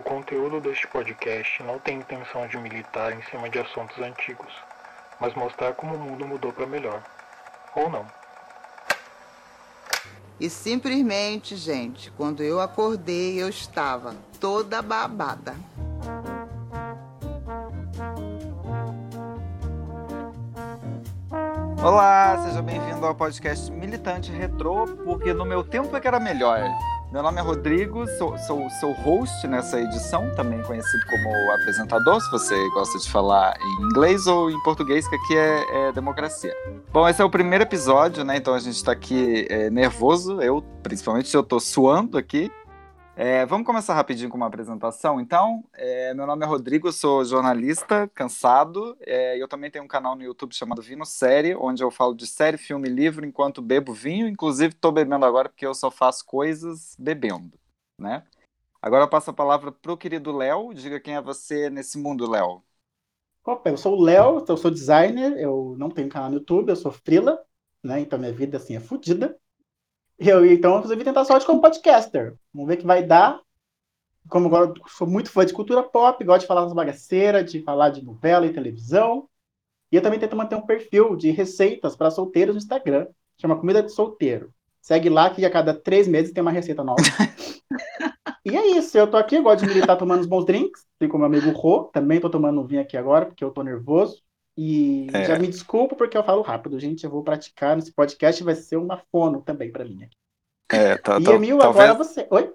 O conteúdo deste podcast não tem intenção de militar em cima de assuntos antigos, mas mostrar como o mundo mudou para melhor. Ou não. E simplesmente, gente, quando eu acordei, eu estava toda babada. Olá, seja bem-vindo ao podcast Militante Retrô, porque no meu tempo é que era melhor. Meu nome é Rodrigo, sou, sou, sou host nessa edição, também conhecido como apresentador, se você gosta de falar em inglês ou em português, que aqui é, é democracia. Bom, esse é o primeiro episódio, né? Então a gente está aqui é, nervoso, eu, principalmente, eu tô suando aqui. É, vamos começar rapidinho com uma apresentação. Então, é, meu nome é Rodrigo, sou jornalista, cansado. É, eu também tenho um canal no YouTube chamado Vino Série, onde eu falo de série, filme e livro enquanto bebo vinho. Inclusive, estou bebendo agora porque eu só faço coisas bebendo, né? Agora eu passo a palavra para o querido Léo. Diga quem é você nesse mundo, Léo. Opa, eu sou o Léo, eu sou designer, eu não tenho canal no YouTube, eu sou frila, né? Então minha vida assim é fodida. Eu, então, inclusive, tentar sorte como podcaster. Vamos ver o que vai dar. Como agora sou muito fã de cultura pop, gosto de falar das bagaceiras, de falar de novela e televisão. E eu também tento manter um perfil de receitas para solteiros no Instagram. Chama Comida de Solteiro. Segue lá que a cada três meses tem uma receita nova. e é isso, eu tô aqui, gosto de militar tomando uns bons drinks. Tem com meu amigo Rô, também tô tomando um vinho aqui agora, porque eu tô nervoso. E é. já me desculpo porque eu falo rápido, gente. Eu vou praticar nesse podcast, vai ser uma fono também para mim. É, tá, e Emil, talvez, agora você. Oi?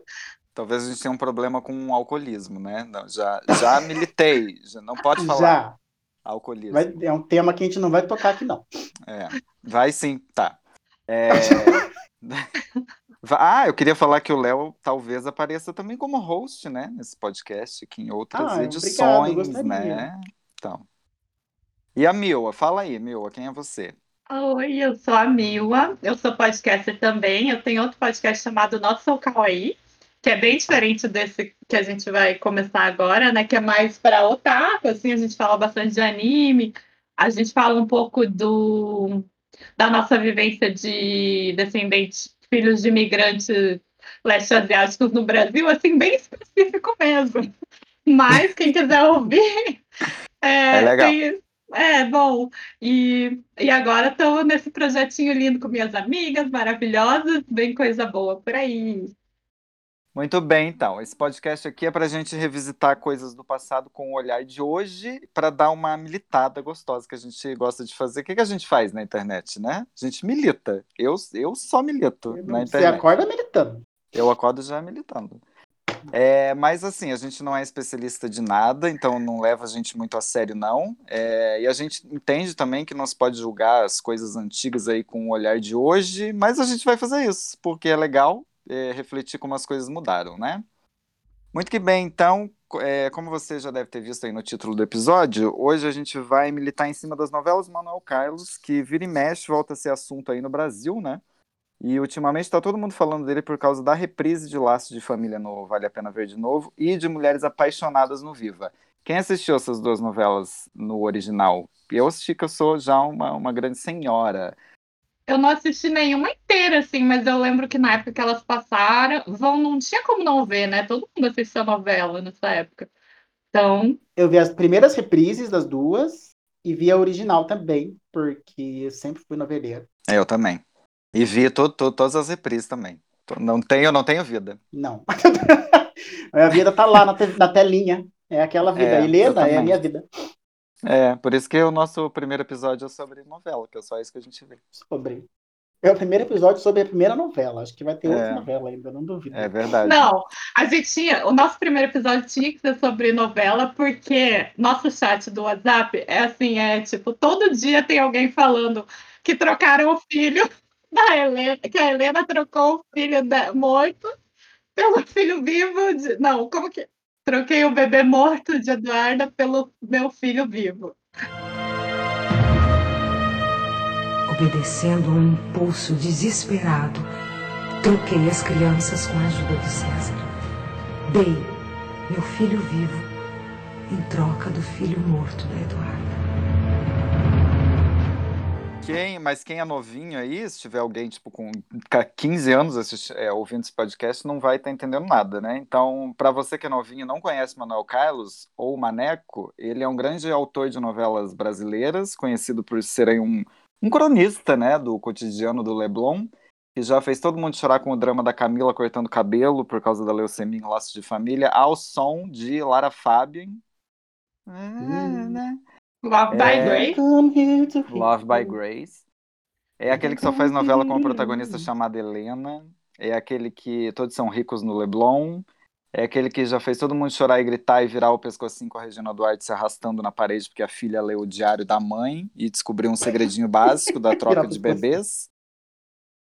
Talvez a gente tenha um problema com o alcoolismo, né? Não, já, já militei, já não pode falar. Já. Alcoolismo. Vai, é um tema que a gente não vai tocar aqui, não. É, vai sim, tá. É... ah, eu queria falar que o Léo talvez apareça também como host, né? Nesse podcast, aqui em outras ah, edições, obrigado, né? Então. E a Mila, fala aí, Mila, quem é você? Oi, eu sou a Mila, eu sou podcaster também. Eu tenho outro podcast chamado Nosso Sou Kawaii, que é bem diferente desse que a gente vai começar agora, né? Que é mais para otaku, assim, a gente fala bastante de anime, a gente fala um pouco do da nossa vivência de descendentes, filhos de imigrantes leste-asiáticos no Brasil, assim, bem específico mesmo. Mas quem quiser ouvir, é, é legal. Tem, é, bom. E, e agora estou nesse projetinho lindo com minhas amigas maravilhosas, bem coisa boa por aí. Muito bem, então. Esse podcast aqui é para a gente revisitar coisas do passado com o olhar de hoje, para dar uma militada gostosa que a gente gosta de fazer. O que, que a gente faz na internet, né? A gente milita. Eu, eu só milito na internet. Você acorda militando. Eu acordo já militando. É, mas assim, a gente não é especialista de nada, então não leva a gente muito a sério, não. É, e a gente entende também que se pode julgar as coisas antigas aí com o olhar de hoje, mas a gente vai fazer isso, porque é legal é, refletir como as coisas mudaram, né? Muito que bem, então, é, como você já deve ter visto aí no título do episódio, hoje a gente vai militar em cima das novelas Manuel Carlos, que vira e mexe, volta a ser assunto aí no Brasil, né? E ultimamente está todo mundo falando dele por causa da reprise de Laços de Família no Vale a Pena Ver de Novo e de Mulheres Apaixonadas no Viva. Quem assistiu essas duas novelas no original? Eu assisti que eu sou já uma, uma grande senhora. Eu não assisti nenhuma inteira, assim, mas eu lembro que na época que elas passaram, vão, não tinha como não ver, né? Todo mundo assistiu a novela nessa época. Então. Eu vi as primeiras reprises das duas e vi a original também, porque eu sempre fui noveleiro. É, eu também. E vi to, to, todas as reprises também. Não tenho, não tenho vida. Não. a vida tá lá na, te, na telinha. É aquela vida. É, Helena é a minha vida. É, por isso que o nosso primeiro episódio é sobre novela, que é só isso que a gente vê. Sobre. É o primeiro episódio sobre a primeira novela. Acho que vai ter é. outra novela ainda, não duvido. É verdade. Não, a gente tinha. O nosso primeiro episódio tinha que ser sobre novela, porque nosso chat do WhatsApp é assim, é tipo, todo dia tem alguém falando que trocaram o filho da Helena, que a Helena trocou o filho morto pelo filho vivo de. Não, como que. Troquei o bebê morto de Eduarda pelo meu filho vivo. Obedecendo a um impulso desesperado, troquei as crianças com a ajuda do César. Dei meu filho vivo em troca do filho morto da Eduarda. Quem, mas quem é novinho aí, se tiver alguém tipo com 15 anos assisti- é, ouvindo esse podcast, não vai estar entendendo nada, né? Então, para você que é novinho e não conhece Manuel Carlos ou Maneco, ele é um grande autor de novelas brasileiras, conhecido por ser um, um cronista, né, do cotidiano do Leblon, que já fez todo mundo chorar com o drama da Camila cortando cabelo por causa da leucemia em Laços de Família, ao som de Lara Fabian. Hum. né? Love by É. Grace. Love by Grace. É aquele que só faz novela com uma protagonista chamada Helena. É aquele que todos são ricos no Leblon. É aquele que já fez todo mundo chorar e gritar e virar o pescocinho com a Regina Duarte se arrastando na parede porque a filha leu o diário da mãe e descobriu um segredinho básico da troca de bebês.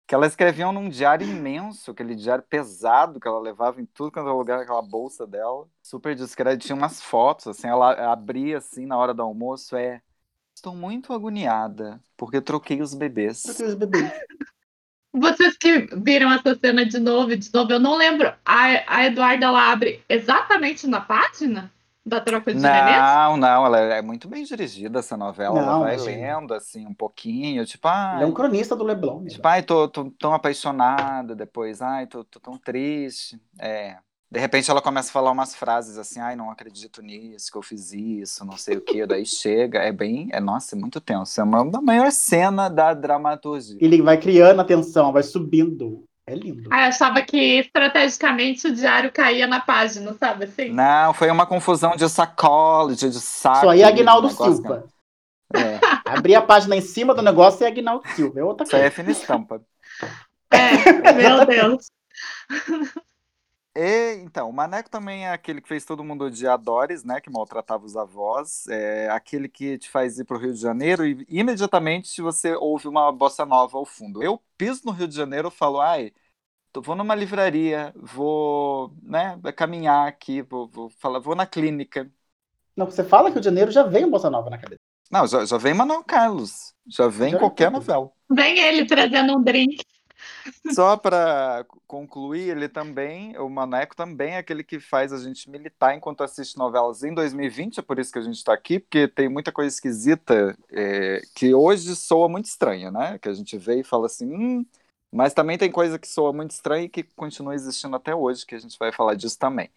Que ela escrevia num diário imenso, aquele diário pesado que ela levava em tudo quanto é lugar, aquela bolsa dela. Super discreta, tinha umas fotos, assim, ela abria assim na hora do almoço, é... Estou muito agoniada, porque troquei os bebês. Porque os bebês. Vocês que viram essa cena de novo, e de novo, eu não lembro. A, a Eduarda ela abre exatamente na página da troca de nenês? Não, não, ela é muito bem dirigida essa novela. ela Não, vai imagina. lendo assim um pouquinho, tipo, ah, Ele é um cronista do Leblon. né? tipo, ai, tô, tô tão apaixonada, depois, ai, tô, tô tão triste. É. De repente ela começa a falar umas frases assim, ai, não acredito nisso, que eu fiz isso, não sei o quê. Daí chega, é bem, é, nossa, é muito tenso. É uma da maior cena da dramaturgia. Ele vai criando a tensão, vai subindo. É lindo. Ah, eu achava que estrategicamente o diário caía na página, sabe assim? Não, foi uma confusão de psychology, de saco. Isso aí é Aguinaldo negócio Silva. que- É, Abrir a página em cima do negócio é Aguinaldo Silva. É outra isso aí é coisa. fina estampa. É, meu Deus. E, então, o Maneco também é aquele que fez todo mundo odiar Doris, né? Que maltratava os avós. É aquele que te faz ir para o Rio de Janeiro e imediatamente você ouve uma bossa nova ao fundo. Eu piso no Rio de Janeiro e falo, ai, tô, vou numa livraria, vou, né, caminhar aqui, vou, vou, falar, vou na clínica. Não, você fala que o de janeiro já vem Bossa Nova na cabeça. Não, já, já vem Manuel Carlos, já vem Já qualquer vem. novela. Vem ele trazendo um drink. Só para concluir, ele também, o Maneco também é aquele que faz a gente militar enquanto assiste novelas em 2020, é por isso que a gente está aqui, porque tem muita coisa esquisita é, que hoje soa muito estranha, né? Que a gente vê e fala assim, hum, mas também tem coisa que soa muito estranha e que continua existindo até hoje, que a gente vai falar disso também.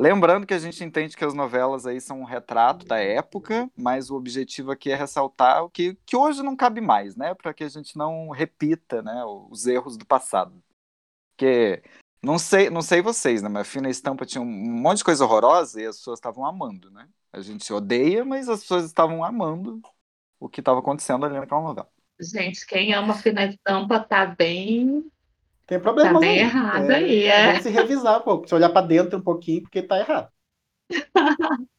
Lembrando que a gente entende que as novelas aí são um retrato da época, mas o objetivo aqui é ressaltar o que, que hoje não cabe mais, né? Para que a gente não repita né, os erros do passado. Porque não sei, não sei vocês, né? Mas Fina Estampa tinha um monte de coisa horrorosa e as pessoas estavam amando, né? A gente odeia, mas as pessoas estavam amando o que estava acontecendo ali naquela novela. Gente, quem ama fina estampa tá bem. Tem problema Tá bem errado aí, é. Vamos se revisar um pouco. Se olhar pra dentro um pouquinho, porque tá errado.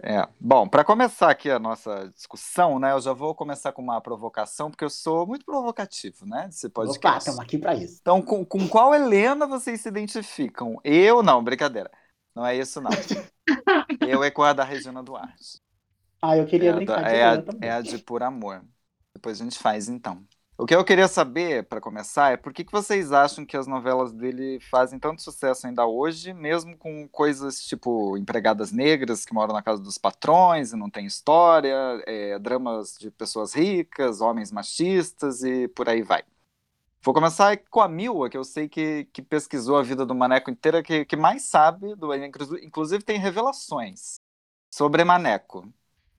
É, bom, para começar aqui a nossa discussão, né? Eu já vou começar com uma provocação, porque eu sou muito provocativo, né? Desse Opa, podcast. estamos aqui pra isso. Então, com, com qual Helena vocês se identificam? Eu não, brincadeira. Não é isso, não. Eu é com a da Regina Duarte. Ah, eu queria É brincar da- de é a- é a de Por Amor. Depois a gente faz, então. O que eu queria saber, para começar, é por que, que vocês acham que as novelas dele fazem tanto sucesso ainda hoje, mesmo com coisas tipo empregadas negras que moram na casa dos patrões e não tem história, é, dramas de pessoas ricas, homens machistas e por aí vai. Vou começar com a Milwa, que eu sei que, que pesquisou a vida do Maneco inteira, que, que mais sabe, do, inclu- inclusive tem revelações sobre Maneco.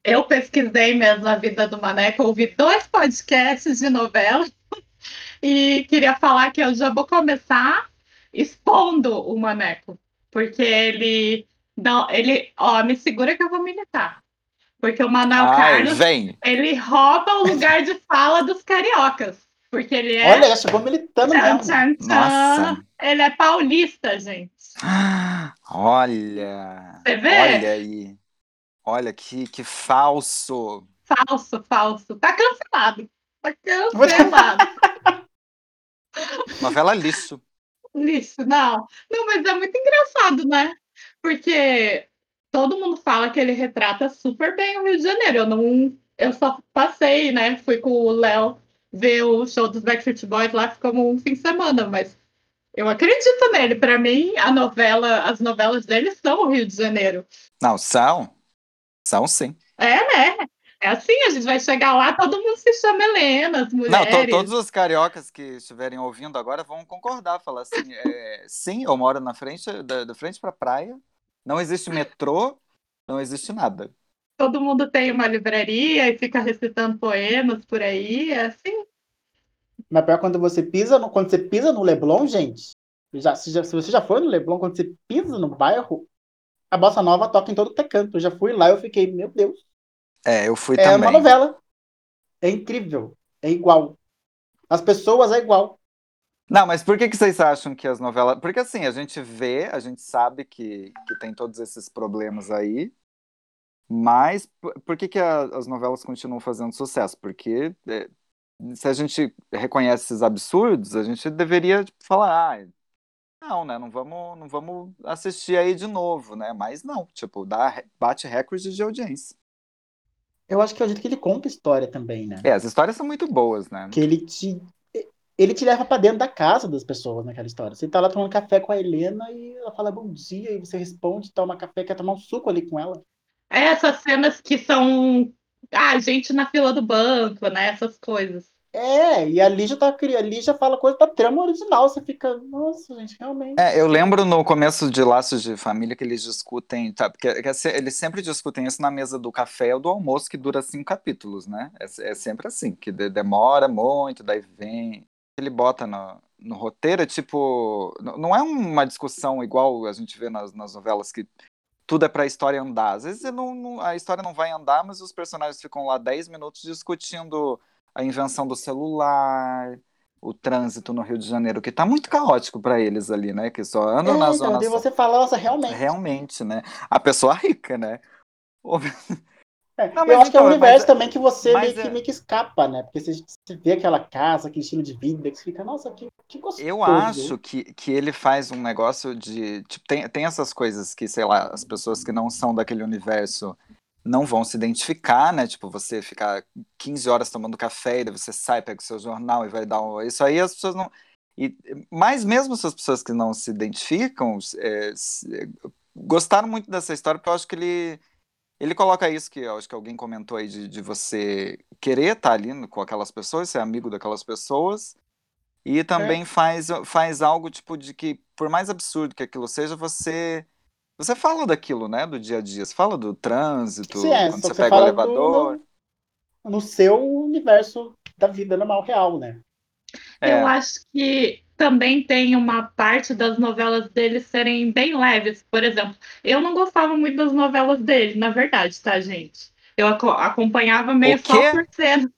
Eu pesquisei mesmo a vida do Maneco, ouvi dois podcasts de novela e queria falar que eu já vou começar expondo o Maneco, porque ele não, ele, ó, me segura que eu vou militar. Porque o Manuel Ai, Carlos, vem! ele rouba o lugar de fala dos cariocas, porque ele é Olha, chegou militando Tchan, mesmo. tchan, tchan. Nossa! Ele é paulista, gente. Olha! Você vê? Olha aí! Olha que, que falso! Falso, falso. Tá cancelado. Tá cancelado. Novela lixo. Lixo, não. Não, mas é muito engraçado, né? Porque todo mundo fala que ele retrata super bem o Rio de Janeiro. Eu não. Eu só passei, né? Fui com o Léo ver o show dos Backstreet Boys lá, ficamos um fim de semana, mas eu acredito nele. Para mim, a novela, as novelas dele são o Rio de Janeiro. Não, são. São sim. É, né? É assim, a gente vai chegar lá, todo mundo se chama Helena, as Não, mulheres. to- todos os cariocas que estiverem ouvindo agora vão concordar, falar assim, é, sim, eu moro na frente, da, da frente pra praia, não existe metrô, não existe nada. Todo mundo tem uma livraria e fica recitando poemas por aí, é assim. Mas pior quando você pisa no, quando você pisa no Leblon, gente. Já, se, já- se você já foi no Leblon, quando você pisa no bairro, a bossa nova toca em todo que é canto. Eu já fui lá, eu fiquei, meu Deus, É, eu fui é também. uma novela. É incrível, é igual. As pessoas é igual. Não, mas por que, que vocês acham que as novelas. Porque assim, a gente vê, a gente sabe que, que tem todos esses problemas aí, mas por, por que, que a- as novelas continuam fazendo sucesso? Porque é, se a gente reconhece esses absurdos, a gente deveria tipo, falar, ah, não, né? Não vamos, não vamos assistir aí de novo, né? Mas não, tipo, dá, bate recorde de audiência. Eu acho que é o jeito que ele conta história também, né? É, as histórias são muito boas, né? Que ele te. Ele te leva pra dentro da casa das pessoas naquela história. Você tá lá tomando café com a Helena e ela fala bom dia, e você responde, toma café, quer tomar um suco ali com ela. É essas cenas que são. Ah, gente na fila do banco, né? Essas coisas. É, e ali já tá ali já fala coisa da trama original. Você fica, nossa, gente, realmente. É, eu lembro no começo de Laços de Família que eles discutem, tá, porque que se- eles sempre discutem isso na mesa do café ou do almoço, que dura cinco capítulos, né? É, é sempre assim, que de- demora muito, daí vem. Ele bota no, no roteiro, é tipo. Não é uma discussão igual a gente vê nas, nas novelas que tudo é pra história andar. Às vezes não- não- a história não vai andar, mas os personagens ficam lá 10 minutos discutindo a invenção do celular, o trânsito no Rio de Janeiro, que tá muito caótico pra eles ali, né? Que só andam É, na então, zona sul. você fala, nossa, realmente. Realmente, né? A pessoa rica, né? É, Não, eu acho que é um então, universo mas- também que você meio que, é- meio que escapa, né? Porque você, você vê aquela casa, aquele estilo de vida, que você fica, nossa, que, que gostoso. Eu acho que, que ele faz um negócio de. Tipo, tem, tem essas coisas que, sei lá, as pessoas que não são daquele universo não vão se identificar, né? Tipo, você ficar 15 horas tomando café e daí você sai, pega o seu jornal e vai dar um. Isso aí as pessoas não. E, mas mesmo essas pessoas que não se identificam é, se- gostaram muito dessa história, porque eu acho que ele. Ele coloca isso que eu acho que alguém comentou aí de, de você querer estar ali no- com aquelas pessoas, ser amigo daquelas pessoas, e também faz, faz algo tipo de que, por mais absurdo que aquilo seja, você você fala daquilo, né, do dia a dia. Você fala do trânsito, Sim, é, quando você você pega o elevador. do, no, no seu universo da vida normal, real, né? É, Eu acho que também tem uma parte das novelas dele serem bem leves. Por exemplo, eu não gostava muito das novelas dele, na verdade, tá, gente? Eu aco- acompanhava meio só por cena.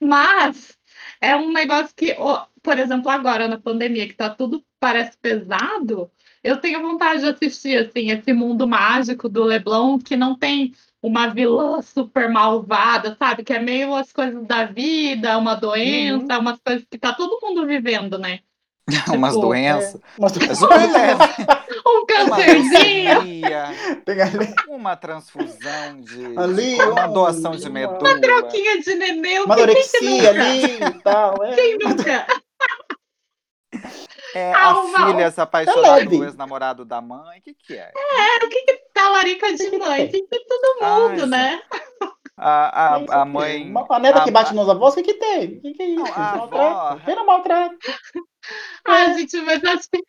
Mas é um negócio que, por exemplo, agora na pandemia, que tá tudo parece pesado, eu tenho vontade de assistir assim esse mundo mágico do Leblon que não tem uma vilã super malvada, sabe? Que é meio as coisas da vida, uma doença, umas coisas que tá todo mundo vivendo, né? umas tipo, doenças. É super leve. Um Uma câncerzinho, leucemia, tem ali uma transfusão de, Ali, uma um- doação de uma- medula. troquinha de neném, uma quem que anorexia nunca? ali e tal. É. Quem nunca? É, Ah, a uma- filha se apaixonar Tá pelo ex-namorado da mãe, o que que é? Talarica de mãe, tem que todo mundo, Ai, né? A, É a, a mãe... Uma, neta a- que bate nos avós, o que que tem? O que que é isso? Maltrato. não maltrata? Ai, gente, mas acho que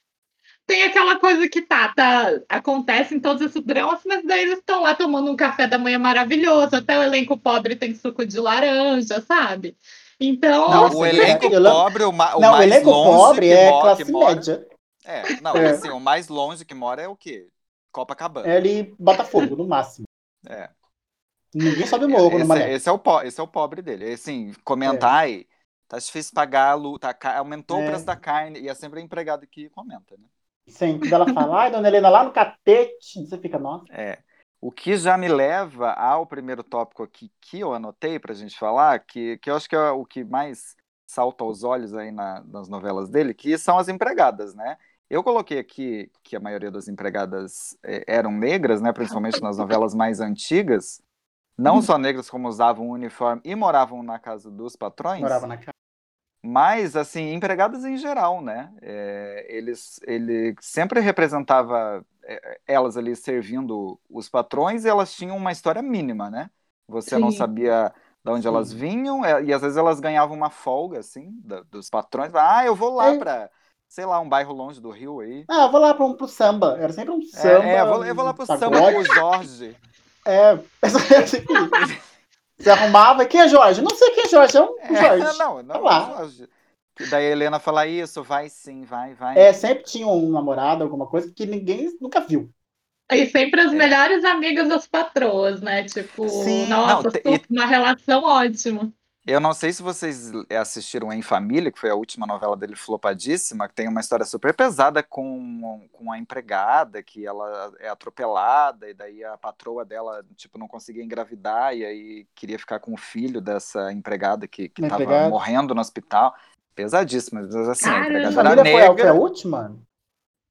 tem aquela coisa que tá, tá, acontece em todos esses dramas, mas daí eles estão lá tomando um café da manhã maravilhoso, até o elenco pobre tem suco de laranja, sabe? Então, Não, Nossa, o elenco pobre, o, ma- o não, o mais elenco longe pobre que, é mo- classe que mora... média. É, não, É. é assim, o mais longe que mora é o quê? Copacabana. É ali Botafogo, no máximo. É. Ninguém sobe o morro esse, numa é- neta. esse é o po- esse é o pobre dele. Assim, comentar, ai, tá difícil pagar a lu- tá, aumentou É. o preço da carne, e é sempre a empregada que comenta, né? Sim, quando ela fala, ai, dona Helena, lá no catete, você fica, nossa. É. O que já me leva ao primeiro tópico aqui que eu anotei pra gente falar, que, que eu acho que é o que mais salta aos olhos aí na- nas novelas dele, que são as empregadas, né? Eu coloquei aqui que a maioria das empregadas eh, eram negras, né? Principalmente nas novelas mais antigas. Não só negras, como usavam o uniforme e moravam na casa dos patrões. Na casa. Mas, assim, empregadas em geral, né? É, eles, ele sempre representava elas ali servindo os patrões elas tinham uma história mínima, né? Você não Sim. sabia de onde elas Sim. vinham, é, e às vezes elas ganhavam uma folga, assim, da- dos patrões. Ah, eu vou lá É. pra, sei lá, um bairro longe do Rio aí. Ah, eu vou lá pro, pro samba. Era sempre um É, samba. é, eu, vou, eu vou lá pro um samba com o Jorge. É, é sempre isso. Você arrumava. Quem é Jorge? Não sei quem é Jorge, é um É, Jorge. não, não, Vai lá. o Jorge. Daí a Helena fala isso, vai sim, vai, vai. É, sempre tinha um namorado, alguma coisa que ninguém nunca viu. E sempre as É. melhores amigas das patroas, né? Tipo, Sim. nossa, Não, super- uma relação ótima. Eu não sei se vocês assistiram Em Família, que foi a última novela dele flopadíssima, que tem uma história super pesada com, com a empregada, que ela é atropelada, e daí a patroa dela, tipo, não conseguia engravidar, e aí queria ficar com o filho dessa empregada que, que tava morrendo no hospital. Pesadíssima, mas assim, a Caramba. A foi a, foi negra. a última?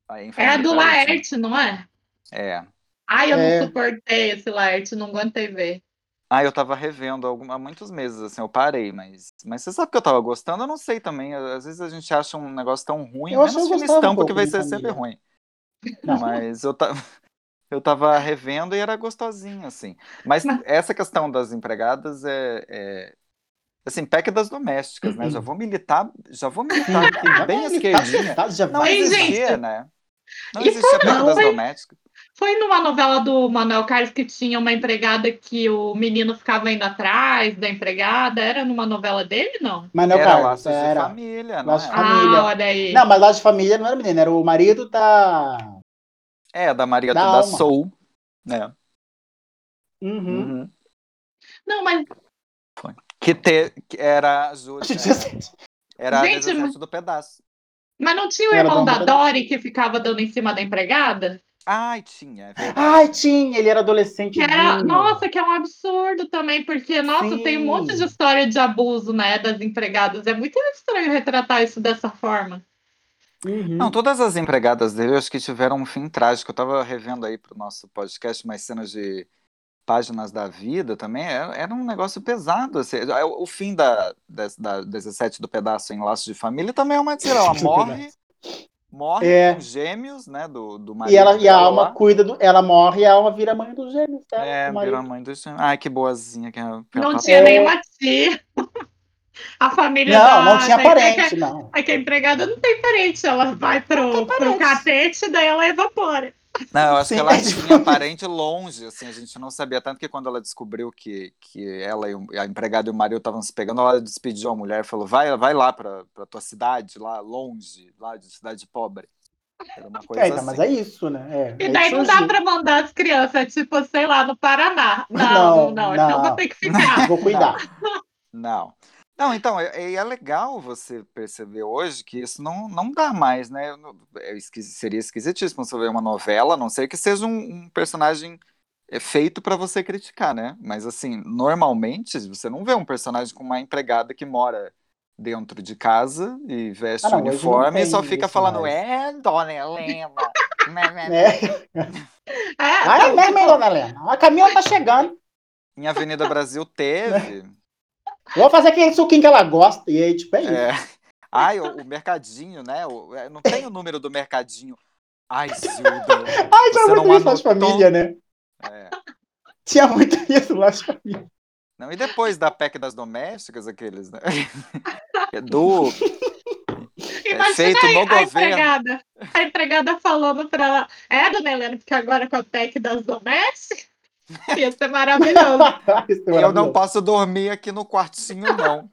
a É a do. Laerte, não é? É. Ai, eu É. não suportei esse Laerte, não aguentei ver. Ah, eu tava revendo algum- há muitos meses, assim, eu parei, mas, mas você sabe que eu tava gostando? Eu não sei também. Às vezes a gente acha um negócio tão ruim, Eu acho menos filme gostava um estampa, que vai ser Família. sempre ruim. Não. Mas eu tava, eu tava revendo e era gostosinho, assim. Mas Mas- essa questão das empregadas é, é assim, PEC das domésticas, né? Já vou militar, já vou militar aqui, bem esquerdinha. Já Não existia, né? Não existia PEC das domésticas. Foi numa novela do Manuel Carlos que tinha uma empregada que o menino ficava indo atrás da empregada. Era numa novela dele, não? Não, Era Carlos, laços de era. família, não Laços de era? Família. Ah, olha aí. Não, mas lá de família não era menina, era o marido da. É, da Maria Da da. Soul, né? Uhum. Uhum. Não, mas Que, te, que era a Júlia. Acho que Era, era a Gente, 17 mas- do pedaço. Mas não tinha o Era irmão da Dory que ficava dando em cima da empregada? Ai, tinha, é. Ai, tinha, ele era adolescente. Era, nossa, que é um absurdo também, porque, nossa, Sim. tem um monte de história de abuso, né, das empregadas. É muito estranho retratar isso dessa forma. Uhum. Não, todas as empregadas dele eu acho que tiveram um fim trágico. Eu tava revendo aí pro nosso podcast umas cenas de páginas da vida também. Era, era um negócio pesado. Assim. O fim da, da, da 17 do pedaço em Laços de Família também é uma tira. Ela morre, morre É. com gêmeos, né? Do, do marido E, ela, e a alma lá. cuida do. Ela morre e a alma vira mãe dos gêmeos. Tá? É, vira mãe dos gêmeos. Ai, que boazinha que é. que é a Não tinha É. nenhuma tia. A família Não, da, não tinha da- parente, não. É que a empregada não tem parente, ela vai pro, pro catete, daí ela evapora. Não, eu acho Sim, que ela é tipo tinha parente longe, assim, a gente não sabia. Tanto que quando ela descobriu que, que ela e o- a empregada e o marido estavam se pegando, ela despediu a mulher e falou: vai, vai lá pra, pra tua cidade, lá longe, lá de cidade pobre. Era uma coisa É, assim. mas é isso, né? É, E aí daí não dá pra mandar as crianças, tipo, sei lá, no Paraná. Não, Não, não, não. Então vou ter que ficar. Vou cuidar. Não. Não, então, é, é legal você perceber hoje que isso não, não dá mais, né? Não- é esqui- seria esquisitíssimo você ver uma novela, a não ser que seja um, um personagem é, feito para você criticar, né? Mas, assim, normalmente você não vê um personagem com uma empregada que mora dentro de casa e veste Ah, não, o não uniforme e só fica falando, mais. é, dona Helena. né, né, né." É. É, Ai, mesmo, hein, dona Helena? A Camila tá chegando. Em Avenida Brasil teve. Vou fazer aquele suquinho que ela gosta. E aí, tipo, é isso. É. Ai, o, o mercadinho, né? O- é, não tem o número do mercadinho. Ai, Zilda. Ai, tinha muito isso nas anotou? famílias, né? É. Tinha muito isso lá nas famílias. Não, e depois da PEC das domésticas, aqueles, né? Do. Imagina feito aí, no a governo. empregada. A empregada falando pra ela, é, dona Helena, porque agora com a PEC das domésticas, ia ser maravilhoso. Isso é Eu não maravilhoso. posso dormir aqui no quartinho, não.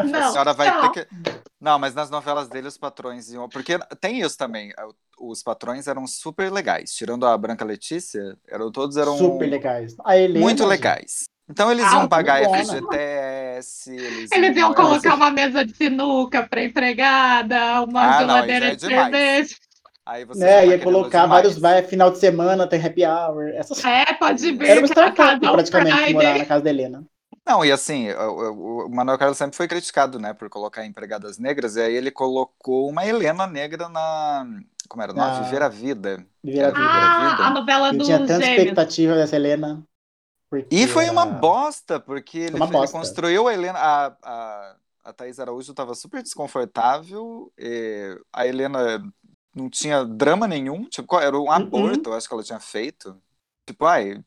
A Não, senhora vai não. ter que. Não, mas nas novelas dele os patrões iam. Porque tem isso também. Os patrões eram super legais. Tirando a Branca Letícia, eram, todos eram Super legais. A Helena, muito legais. Então eles Ah, iam pagar né? FGTS, eles, Eles iam é, colocar uma mesa de sinuca pra empregada, uma Ah, não, geladeira já é de demais. Aí você Né, ia colocar vários vai, final de semana, tem happy hour. Essas... É, pode ver. Era uma startup, praticamente, Friday. morar na casa da Helena. Não, e assim, o, o- Manuel Carlos sempre foi criticado, né, por colocar empregadas negras, e aí ele colocou uma Helena negra na. Como era? Na Ah. Viver a Vida. Viver a vida. Ah, Vida. a novela Eu dos tinha tanta gêmeos. expectativa dessa Helena. porque E foi uma bosta, porque ele, uma ele bosta. construiu a Helena. A, a, a Thaís Araújo estava super desconfortável, e a Helena não tinha drama nenhum, tipo, qual- era um aborto, eu acho que ela tinha feito. Tipo, ai,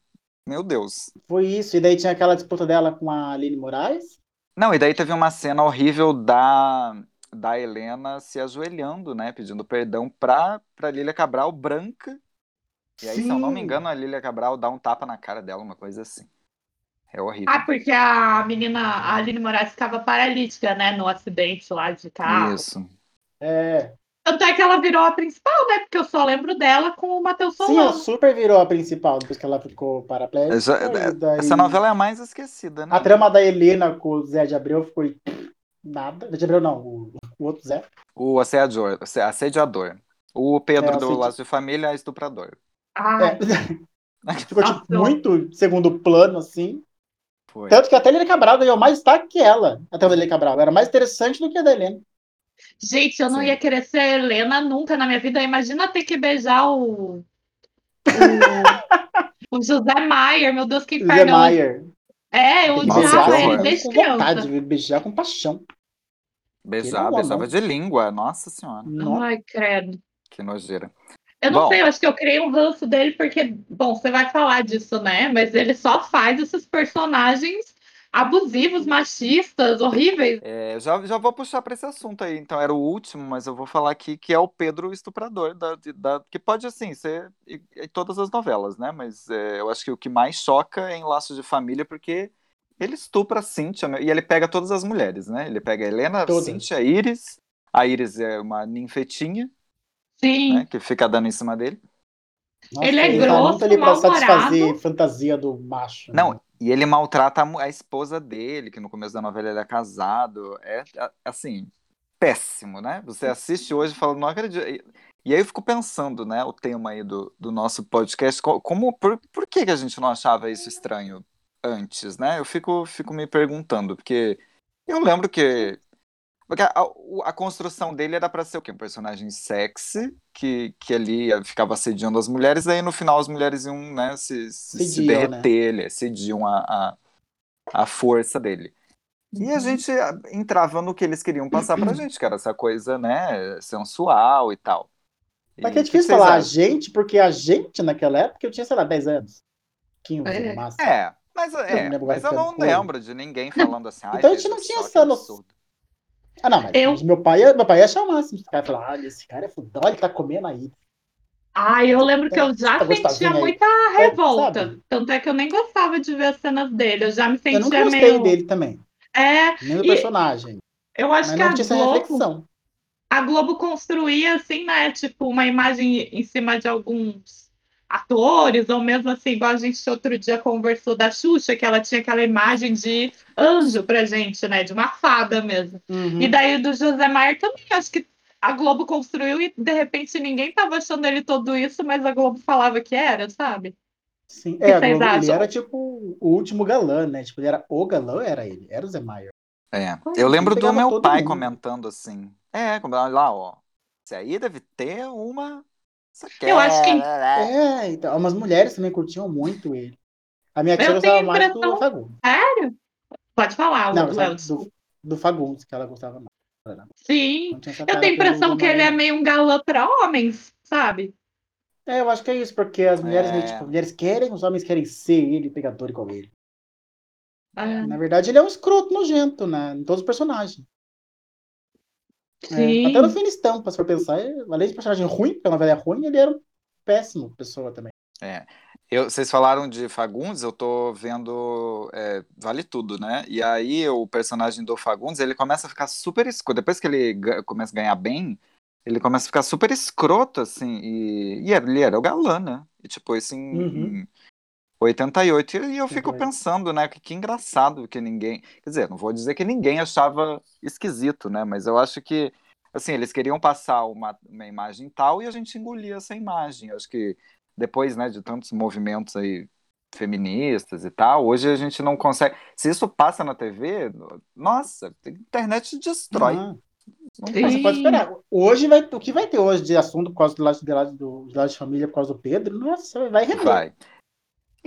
Meu Deus. Foi isso. E daí tinha aquela disputa dela com a Aline Moraes. Não, e daí teve uma cena horrível da, da Helena se ajoelhando, né? Pedindo perdão pra, pra Lília Cabral branca. E aí, se eu não me Sim. engano, a Lília Cabral dá um tapa na cara dela, uma coisa assim. É horrível. Ah, porque a menina, a Aline Moraes, ficava paralítica, né? No acidente lá de carro. Isso. É. Tanto é que ela virou a principal, né? Porque eu só lembro dela com o Matheus Sim, ela Solano. super virou a principal depois que ela ficou paraplégica. Já- e daí- Essa novela é a mais esquecida, né? A trama da Helena com o Zé de Abreu ficou nada. Zé de Abreu não, o, o outro Zé. O assediador, assediador. O Pedro É, do Laço de Família é estuprador. Ai, É. Ficou tipo, muito segundo plano, assim. Foi. Tanto que até a Helena Cabral ganhou mais destaque que ela. Até a Helena Cabral. Era mais interessante do que a da Helena. Gente, eu não Sim. ia querer ser Helena nunca na minha vida. Imagina ter que beijar o. O, o José Maier, meu Deus, que inferno. Maier. É, eu odiava ele desde com vontade, criança. viu? beijar com paixão. Beijar, beijava de língua. Nossa senhora, Nossa. Ai, credo. que nojeira. Eu não Bom. sei, eu acho que eu criei um ranço dele porque, bom, você vai falar disso, né? Mas ele só faz esses personagens abusivos, machistas, horríveis. É, já, já vou puxar para esse assunto aí. Então, era o último, mas eu vou falar aqui que é o Pedro Estuprador, da, da- que pode, assim, ser em, em todas as novelas, né? Mas é, eu acho que o que mais choca é em Laços de Família, porque ele estupra a Cíntia, né? e ele pega todas as mulheres, né? Ele pega a Helena, a Todas. Cíntia, a Iris. A Iris é uma ninfetinha, Sim. né? Que fica dando em cima dele. Nossa, Ele é tá grosso, muito ali pra satisfazer fantasia do macho. Não, né? e ele maltrata a, esposa dele, que no começo da novela ele é casado. É, a- assim, péssimo, né? Você assiste hoje e fala, não acredito. E, e aí eu fico pensando, né, o tema aí do, do nosso podcast, co- como, por, por que, que a gente não achava isso estranho antes, né? Eu fico, fico me perguntando, porque eu lembro que. Porque a, a- a construção dele era pra ser o quê? Um personagem sexy, que, que ali ficava assediando as mulheres, daí no final as mulheres iam, né, se, se, se Cediam, né? derreter, ele, cediam a, a, a força dele. E Uhum. a gente ah, entrava no que eles queriam passar pra gente, que era essa coisa, né, sensual e tal. Mas que é difícil falar a acham? gente, porque a gente naquela época eu tinha, sei lá, 10 anos. 15 É. no máximo. É, mas, não é, lembro mas eu não lembro de ninguém falando assim, ai, Então a gente não tinha essa noção. Ah, não, mas Eu- meu pai, ia- meu pai ia achar o máximo. Esse cara falar, olha, esse cara é fudão, ele tá comendo aí. Ai, eu lembro que eu já Tá sentia muita revolta. sabe? Tanto é que eu nem gostava de ver as cenas dele. Eu já me Eu nunca sentia gostei meio. dele também. É, Nem do E- personagem. eu acho Mas que não a tinha essa Globo, reflexão. a Globo construía, assim, né? Tipo, uma imagem em cima de alguns atores, ou mesmo assim, igual a gente outro dia conversou da Xuxa, que ela tinha aquela imagem de anjo pra gente, né? De uma fada mesmo. Uhum. E daí do José Maier também, acho que a Globo construiu e de repente ninguém tava achando ele tudo isso, mas a Globo falava que era, sabe? Sim. É, vocês ele era tipo o último galã, né? Tipo, ele era o galã, era ele. Era o Zé Maier. É, eu é, lembro do meu todo pai mundo. comentando assim. É, lá, ó. Isso aí deve ter uma. Aqui Eu acho que- é- É, então, umas mulheres também curtiam muito ele. A minha tia gostava mais do Fagundes. Pode falar, Não, do, do Fagundes, que ela gostava mais. Sim. Eu tenho a impressão que ele é meio um galã para homens, sabe? É, eu acho que é isso, porque as mulheres, meio, É. tipo, mulheres querem, os homens querem ser ele, pegador igual ele. Ah, Na verdade, ele é um escroto nojento, né? Em todos os personagens. É, Sim. Até no Estampa, se for pensar, é- além de personagem ruim, porque a novela é ruim, ele era um péssimo pessoa também. Eu, vocês falaram de Fagundes, eu tô vendo é, Vale Tudo, né? E aí o personagem do Fagundes, ele começa a ficar super escroto. Depois que ele começa a ganhar bem, ele começa a ficar super escroto, assim. E, e ele era o galã, né? E tipo, isso em, Uhum. Em 88. E eu fico 88. pensando, né? Que, que engraçado que ninguém. Quer dizer, não vou dizer que ninguém achava esquisito, né? Mas eu acho que, assim, eles queriam passar uma, uma imagem tal e a gente engolia essa imagem. Acho que depois, né, de tantos movimentos aí feministas e tal, hoje a gente não consegue. Se isso passa na TV, nossa, a internet destrói. Mas você pode esperar. Hoje vai, o que vai ter hoje de assunto por causa do lado de, lado do, de lado de família, por causa do Pedro, nossa, vai render. Vai.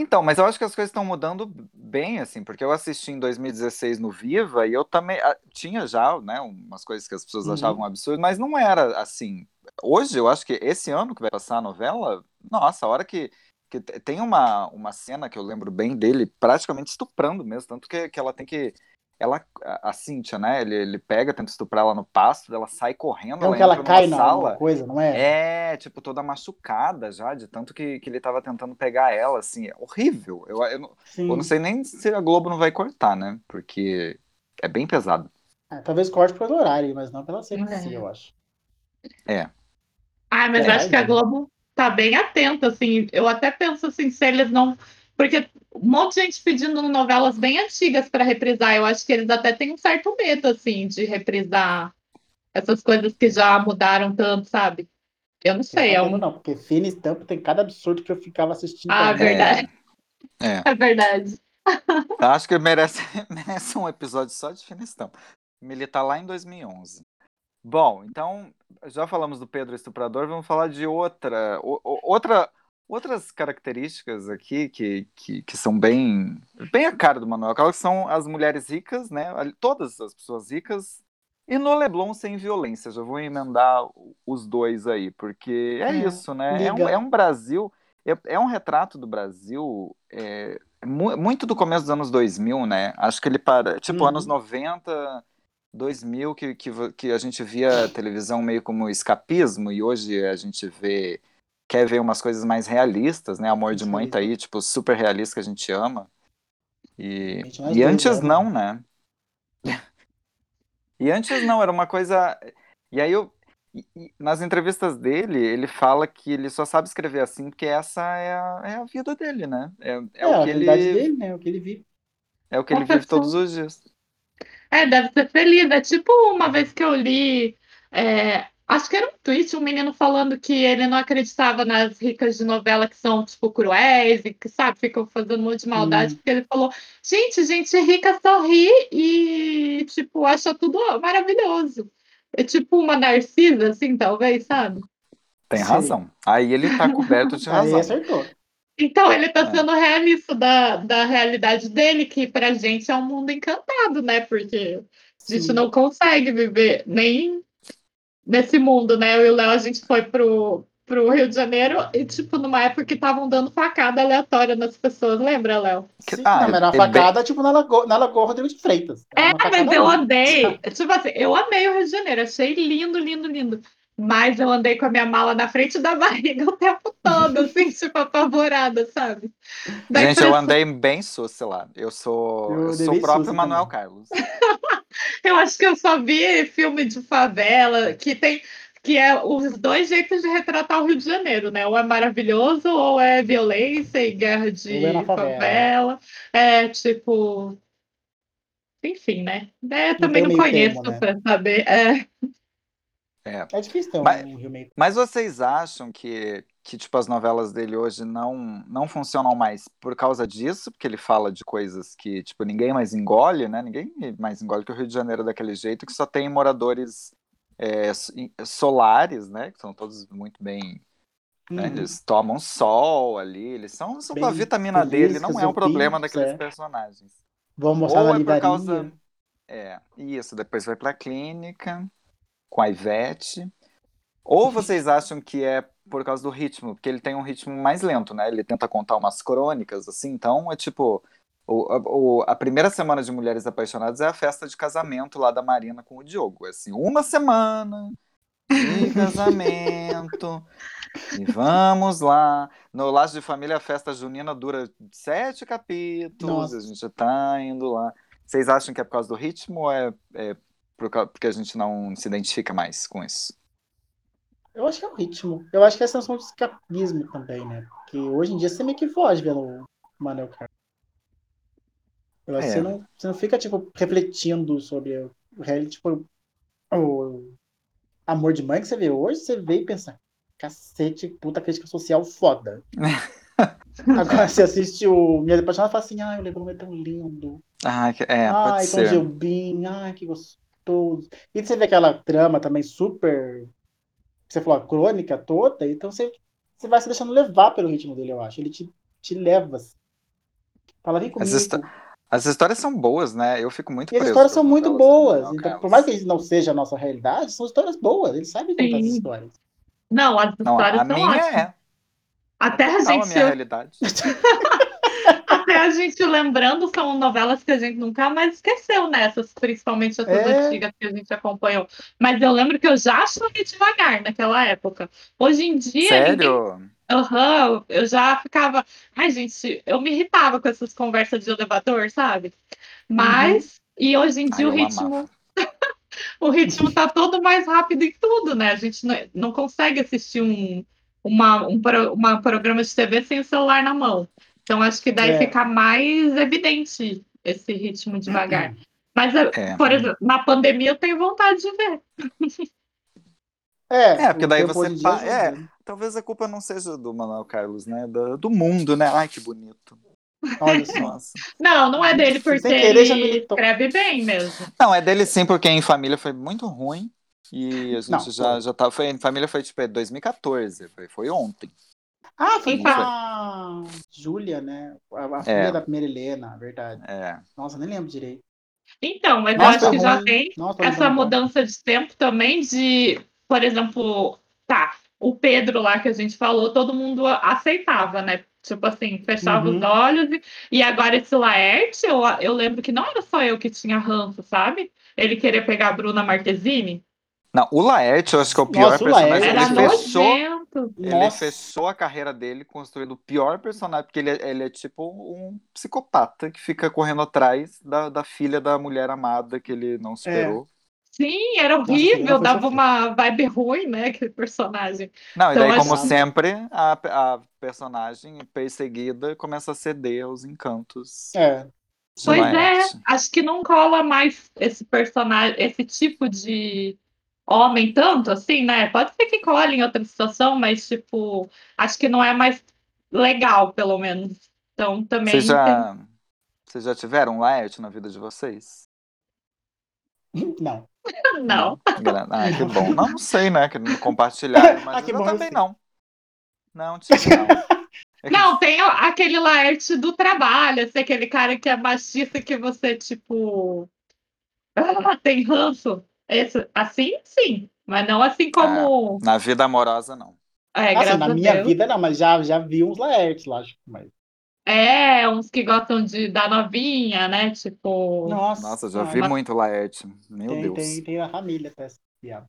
Então, mas eu acho que as coisas estão mudando bem, assim, porque eu assisti em 2016 no Viva e eu também ah, tinha já, né, umas coisas que as pessoas Uhum. achavam absurdas, mas não era assim. Hoje, eu acho que esse ano que vai passar a novela, nossa, a hora que, Que te- tem uma, uma cena que eu lembro bem dele praticamente estuprando mesmo, tanto que, que ela tem que. Ela, a Cíntia, né? Ele, ele pega, tenta estuprar ela no pasto, ela sai correndo, Não ela que ela cai na sala. coisa, não é? É, tipo, toda machucada já, de tanto que, que ele tava tentando pegar ela, assim, é horrível. Eu, eu, não- Sim. eu não sei nem se a Globo não vai cortar, né? Porque é bem pesado. Ah, talvez corte pelo horário, mas não pela série em É. eu acho. Ah, mas É, eu acho que a? Globo tá bem atenta, assim. Eu até penso assim, se eles não. Porque um monte de gente pedindo novelas bem antigas para reprisar. Eu acho que eles até têm um certo medo, assim, de reprisar essas coisas que já mudaram tanto, sabe? Eu não sei, é Eu não, um. não, porque Fina Estampa tem cada absurdo que eu ficava assistindo. Ah, também. verdade. É. É verdade. Eu acho que merece, merece um episódio só de Finestão. Militar lá em 2011. Bom, então, já falamos do Pedro Estuprador, vamos falar de outra, o- outra outras características aqui que, que, que são bem, bem a cara do Manuel Carlos, são as mulheres ricas, né? Todas as pessoas ricas. E no Leblon sem violência. Já vou emendar os dois aí, porque é, É, isso, né? É um, é um Brasil, é, é um retrato do Brasil é, mu- muito do começo dos anos 2000, né? Acho que ele para, tipo, Uhum. anos 90, 2000, que, que, que a gente via a televisão meio como escapismo, e hoje a gente vê, quer ver umas coisas mais realistas, né? Amor de Mãe tá aí, tipo, super realista que a gente ama. E, Gente, e antes ama. não, né? E antes não, era uma coisa. E aí eu. e- e nas entrevistas dele, ele fala que ele só sabe escrever assim porque essa é a, é a vida dele, né? É, é É, o a que ele, realidade dele, né? O que ele vive. é o que ele vive todos os dias. É, deve ser feliz. É tipo uma vez que eu li, é, acho que era um tweet, um menino falando que ele não acreditava nas ricas de novela que são, tipo, cruéis e que, sabe, ficam fazendo um monte de maldade, Hum. porque ele falou, gente, gente rica sorri e, tipo, acha tudo maravilhoso. É tipo uma narcisa, assim, talvez, sabe? Tem Sim. razão. Aí ele tá coberto de Aí razão. acertou. Então ele tá É. sendo realista da, da realidade dele, que pra gente é um mundo encantado, né? Porque a gente Sim. não consegue viver nem nesse mundo, né? Eu e o Léo, a gente foi pro, pro Rio de Janeiro e, tipo, numa época que estavam dando facada aleatória nas pessoas, lembra, Léo? Sim, ah, não, mas era uma é bem- facada, tipo, na Lagoa, na Lagoa Rodrigo de Freitas. Era É, mas eu andei. Tipo assim, eu amei o Rio de Janeiro, achei lindo, lindo, lindo. Mas eu andei com a minha mala na frente da barriga o tempo todo, assim, tipo, apavorada, sabe? Da Gente, eu impressão- andei bem sussa lá. Eu sou, Eu eu sou o bem próprio Manuel também. Carlos. Eu acho que eu só vi filme de favela que tem que é os dois jeitos de retratar o Rio de Janeiro, né? Ou é maravilhoso, ou é violência e guerra de é favela. favela. É tipo, enfim, né? É, também não meio conheço termo, né? pra saber. É, É. É difícil ter um Mas- Rio meio. Mas vocês acham que, que tipo, as novelas dele hoje não, não funcionam mais por causa disso? Porque ele fala de coisas que, tipo, ninguém mais engole, né? Ninguém mais engole que o Rio de Janeiro é daquele jeito, que só tem moradores é, so- solares, né? Que são todos muito bem... né? Eles tomam sol ali, eles são, são Bem a vitamina dele, não é um problema daqueles é. personagens. Vamos mostrar Ou é por causa- É, isso, depois vai pra clínica com a Ivete. Ou vocês acham que é por causa do ritmo, porque ele tem um ritmo mais lento, né? Ele tenta contar umas crônicas, assim, então é tipo. O, a, o- a primeira semana de Mulheres Apaixonadas é a festa de casamento lá da Marina com o Diogo. É assim, uma semana de casamento. e vamos lá. No Laço de Família, a festa junina dura sete capítulos. Nossa. A gente já tá indo lá. Vocês acham que é por causa do ritmo ou é, é porque a gente não se identifica mais com isso? Eu acho que é o ritmo. Eu acho que é a sensação de escapismo também, né? Porque hoje em dia você meio que foge vendo o Manuel Carlos. Eu acho É. que você não, você não fica, tipo, refletindo sobre o reality, tipo, o amor de mãe que você vê hoje, você vê e pensa, cacete, puta crítica social foda. Agora você assiste o Minha Apaixonada e fala assim, ai, o Leblon é tão lindo. Ah, é, pode ai, Tom ser. Jobim, ai, que gostoso. E você vê aquela trama também super. Você falou, a crônica toda, então você, você vai se deixando levar pelo ritmo dele, eu acho. Ele te, te leva. assim. Fala, vem comigo. As histó- As histórias são boas, né? Eu fico muito E as preso histórias com são muito boas. Manuel Então, por mais que isso não seja a nossa realidade, são histórias boas. Ele sabe contar as Sim. histórias. não, as Não, histórias a são minha ótimas. é. Até a Não, a gente minha realidade. Até a gente lembrando, são novelas que a gente nunca mais esqueceu nessas, principalmente essas É. antigas que a gente acompanhou. Mas eu lembro que eu já achava devagar naquela época. Hoje em dia, ninguém. Sério? Aham, eu já ficava. Ai, gente, eu me irritava com essas conversas de elevador, sabe? Mas. E hoje em Ai, dia o eu ritmo. o ritmo tá todo mais rápido em tudo, né? A gente não, não consegue assistir um, uma, um, uma programa de TV sem o celular na mão. Então acho que daí É. fica mais evidente esse ritmo devagar. Mas, eu- É. por exemplo, na pandemia eu tenho vontade de ver. É, É, porque daí você é. né? Talvez a culpa não seja do Manuel Carlos, né? Do, do mundo, né? Ai, que bonito. Olha só. Não, não é dele querer, já ele escreve bem mesmo. Não, é dele sim, porque em família foi muito ruim. E a gente Não, já, foi. já tá. Foi, em família foi tipo é 2014, foi, foi ontem. Ah, foi com Então- a Júlia, né? A, a É. filha da primeira Helena, verdade. É. Nossa, nem lembro direito. Então, mas Nossa, eu acho que já ruim. tem Nossa, essa mudança de tempo também de, por exemplo, tá, o Pedro lá que a gente falou, todo mundo aceitava, né? Tipo assim, fechava Uhum. os olhos e, e agora esse Laerte, eu, eu lembro que não era só eu que tinha ranço, sabe? Ele querer pegar a Bruna Marquezine. Não, o Laerte, eu acho que é o pior Nossa, o personagem. Ele fechou, nojento. ele Nossa. fechou a carreira dele construindo o pior personagem, porque ele, é- ele é tipo um psicopata que fica correndo atrás da, da filha da mulher amada que ele não superou. Sim, era Nossa, horrível, foi dava uma vibe ruim, né? Aquele personagem. Não, e Então, daí, como acho- sempre, a, a personagem perseguida começa a ceder aos encantos. É. Pois é, acho que não cola mais esse personagem, esse tipo de homem tanto assim, né? Pode ser que cole em outra situação, mas tipo, acho que não é mais legal, pelo menos. Então também Vocês já, vocês já tiveram um Laerte na vida de vocês? Não. não. Ah, que bom. Não, não sei, né? Que não compartilharam, mas Ah, que eu bom, também não. Não, tive não. É que- Não, tem aquele Laerte do trabalho, assim, aquele cara que é machista que você, tipo, ah, tem ranço. Esse, assim, sim, mas não assim como. Na vida amorosa, não. É, assim, graças na a minha Deus. vida não, mas já, já vi uns Laertes lá, acho. Mas... É, uns que gostam de da novinha, né? Tipo. Nossa, Nossa, já ah, vi mas- muito Laerte. Meu tem, Deus. tem, tem a família até esse diabo.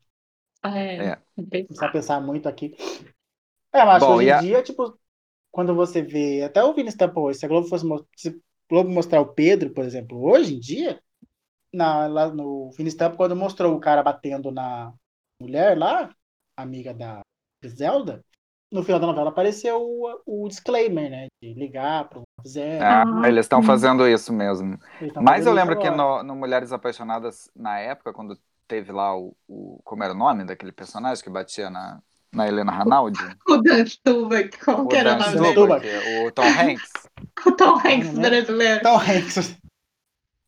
É, É. Não precisa pensar muito aqui. É, mas Bom, hoje em a- dia, tipo, quando você vê. Até o Vini Stampo, se a Globo fosse se a Globo mostrar o Pedro, por exemplo, hoje em dia, na, lá no Vini Stampo, quando mostrou o cara batendo na mulher lá, amiga da Zelda, no final da novela apareceu o, o disclaimer, né? De ligar pro Zé. Ah, Ah, eles estão fazendo isso mesmo. Mas eu lembro que no, no Mulheres Apaixonadas, na época, quando teve lá o, o- Como era o nome daquele personagem que batia na, na Helena Ranaldi? O Dan Stubach, como O que era o nome dele? O Tom Hanks. O Tom Hanks lembro. brasileiro. Então, Hanks,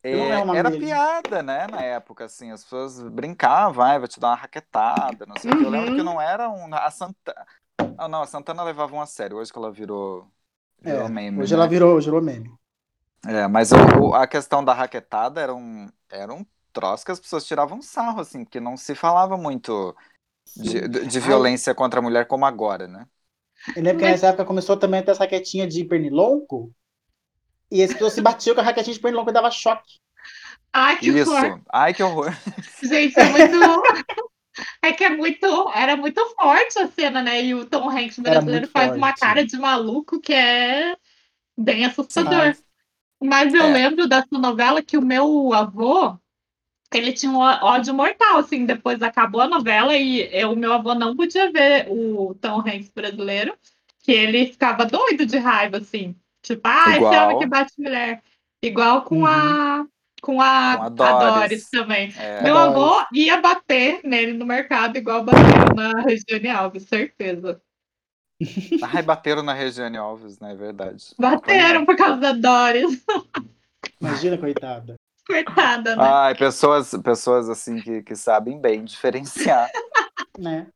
É, era dele. piada, né, na época, assim, as pessoas brincavam, ai, vai te dar uma raquetada, não sei o que. Eu lembro Uhum. que não era um. A Santana. Ah, não, a Santana levava uma sério, hoje que ela virou, virou é, meme. hoje né? ela virou, virou meme. É, mas o- o- a questão da raquetada era um, era um troço que as pessoas tiravam sarro, assim, porque não se falava muito de, de- violência contra a mulher como agora, né? Eu lembro que Mas- nessa época começou também a ter essa raquetinha de pernilongo. E as pessoas se batiam com a raquetinha de pernilongo e dava choque. Ai, que Isso. horror. Ai, que horror. Gente, é muito. É que é muito. Era muito forte a cena, né? E o Tom Hanks brasileiro faz uma forte. cara de maluco que é bem assustador. Ai, Mas eu É. lembro dessa novela que o meu avô, ele tinha um ódio mortal, assim, depois acabou a novela e o meu avô não podia ver o Tom Hanks brasileiro, que ele ficava doido de raiva, assim. Tipo, ah, esse Igual. homem que bate mulher. Igual com Uhum. a com a, Com a a Doris. Doris também. É, Meu Doris. avô ia bater nele no mercado, igual bateu na Regiane Alves, certeza. Ai, bateram na Regiane Alves, né? É verdade. Bateram por causa da Doris. imagina, coitada. Coitada, né? Ai, pessoas, pessoas assim que, que sabem bem diferenciar Né?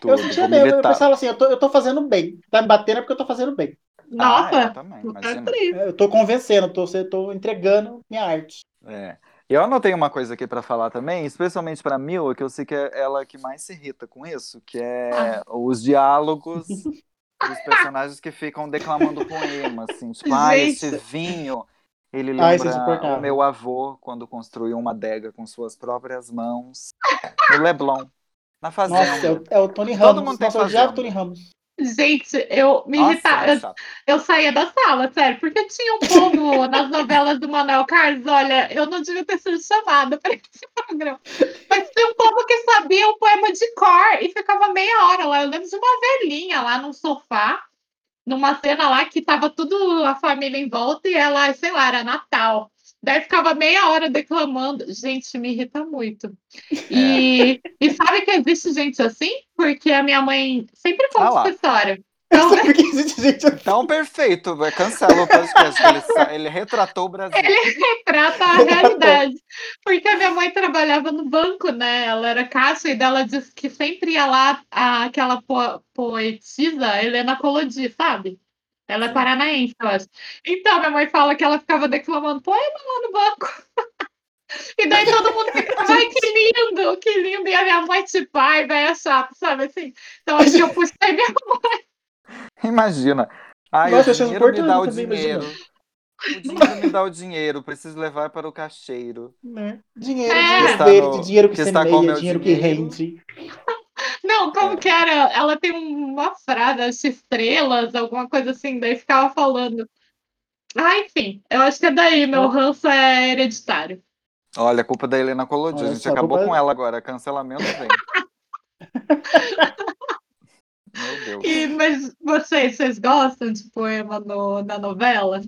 tudo. Eu sentia bem, eu, eu militar. pensava assim, eu tô, eu tô fazendo bem. Tá me batendo é porque eu tô fazendo bem. Nossa, Ah, eu também, imagina. atriz. Eu tô convencendo, tô, eu tô entregando minha arte. É. Eu anotei uma coisa aqui pra falar também, especialmente pra Mila, que eu sei que é ela que mais se irrita com isso, que é Ah. os diálogos dos personagens que ficam declamando poema, assim, tipo, ah, esse vinho, ele Ah, é lembra insuportável. o meu avô quando construiu uma adega com suas próprias mãos no Leblon, na fazenda. Nossa, é o, é o Tony Todo Ramos. mundo tem Nossa, eu odiava o fazenda. Tony Ramos. Gente, eu me Nossa, irritava. Eu, eu saía da sala, sério, porque tinha um povo nas novelas do Manuel Carlos. Olha, eu não devia ter sido chamada para esse programa. Mas tinha um povo que sabia o poema de cor e ficava meia hora lá. Eu lembro de uma velhinha lá no sofá, numa cena lá que tava tudo a família em volta e ela, sei lá, era Natal. Daí ficava meia hora declamando. Gente, me irrita muito. E, e sabe que existe gente assim? Porque a minha mãe sempre conta Ah essa história. Então, Sabe por que existe gente assim? Então, perfeito, vai- cancela o podcast, ele, ele retratou o Brasil. retrata a realidade. Porque a minha mãe trabalhava no banco, né? Ela era caixa e dela disse que sempre ia lá a- aquela po- poetisa Helena Colodi, sabe? Ela é paranaense, eu acho. Então, minha mãe fala que ela ficava declamando poema lá no banco. E daí todo mundo ficava, ai, que lindo, que lindo. E a minha mãe, tipo, ai, velho, é chato, sabe assim? Então, acho que eu puxei minha Imagina. Ai, Nossa, o dinheiro me dá o dinheiro. O dinheiro me dá o dinheiro, preciso levar para o caixeiro. Né? Dinheiro, É. dinheiro Que está verde, no- dinheiro que, que está com o semeia, meu dinheiro que dinheiro. rende. Não, como É. que era? Ela tem uma frase, acho, estrelas, alguma coisa assim, daí ficava falando. Ah, enfim, eu acho que é daí, meu ranço é hereditário. Olha, a culpa da Helena Colodi. A gente acabou culpa- com ela agora. Cancelamento vem. Meu Deus. E, mas vocês, vocês gostam de poema no- na novela?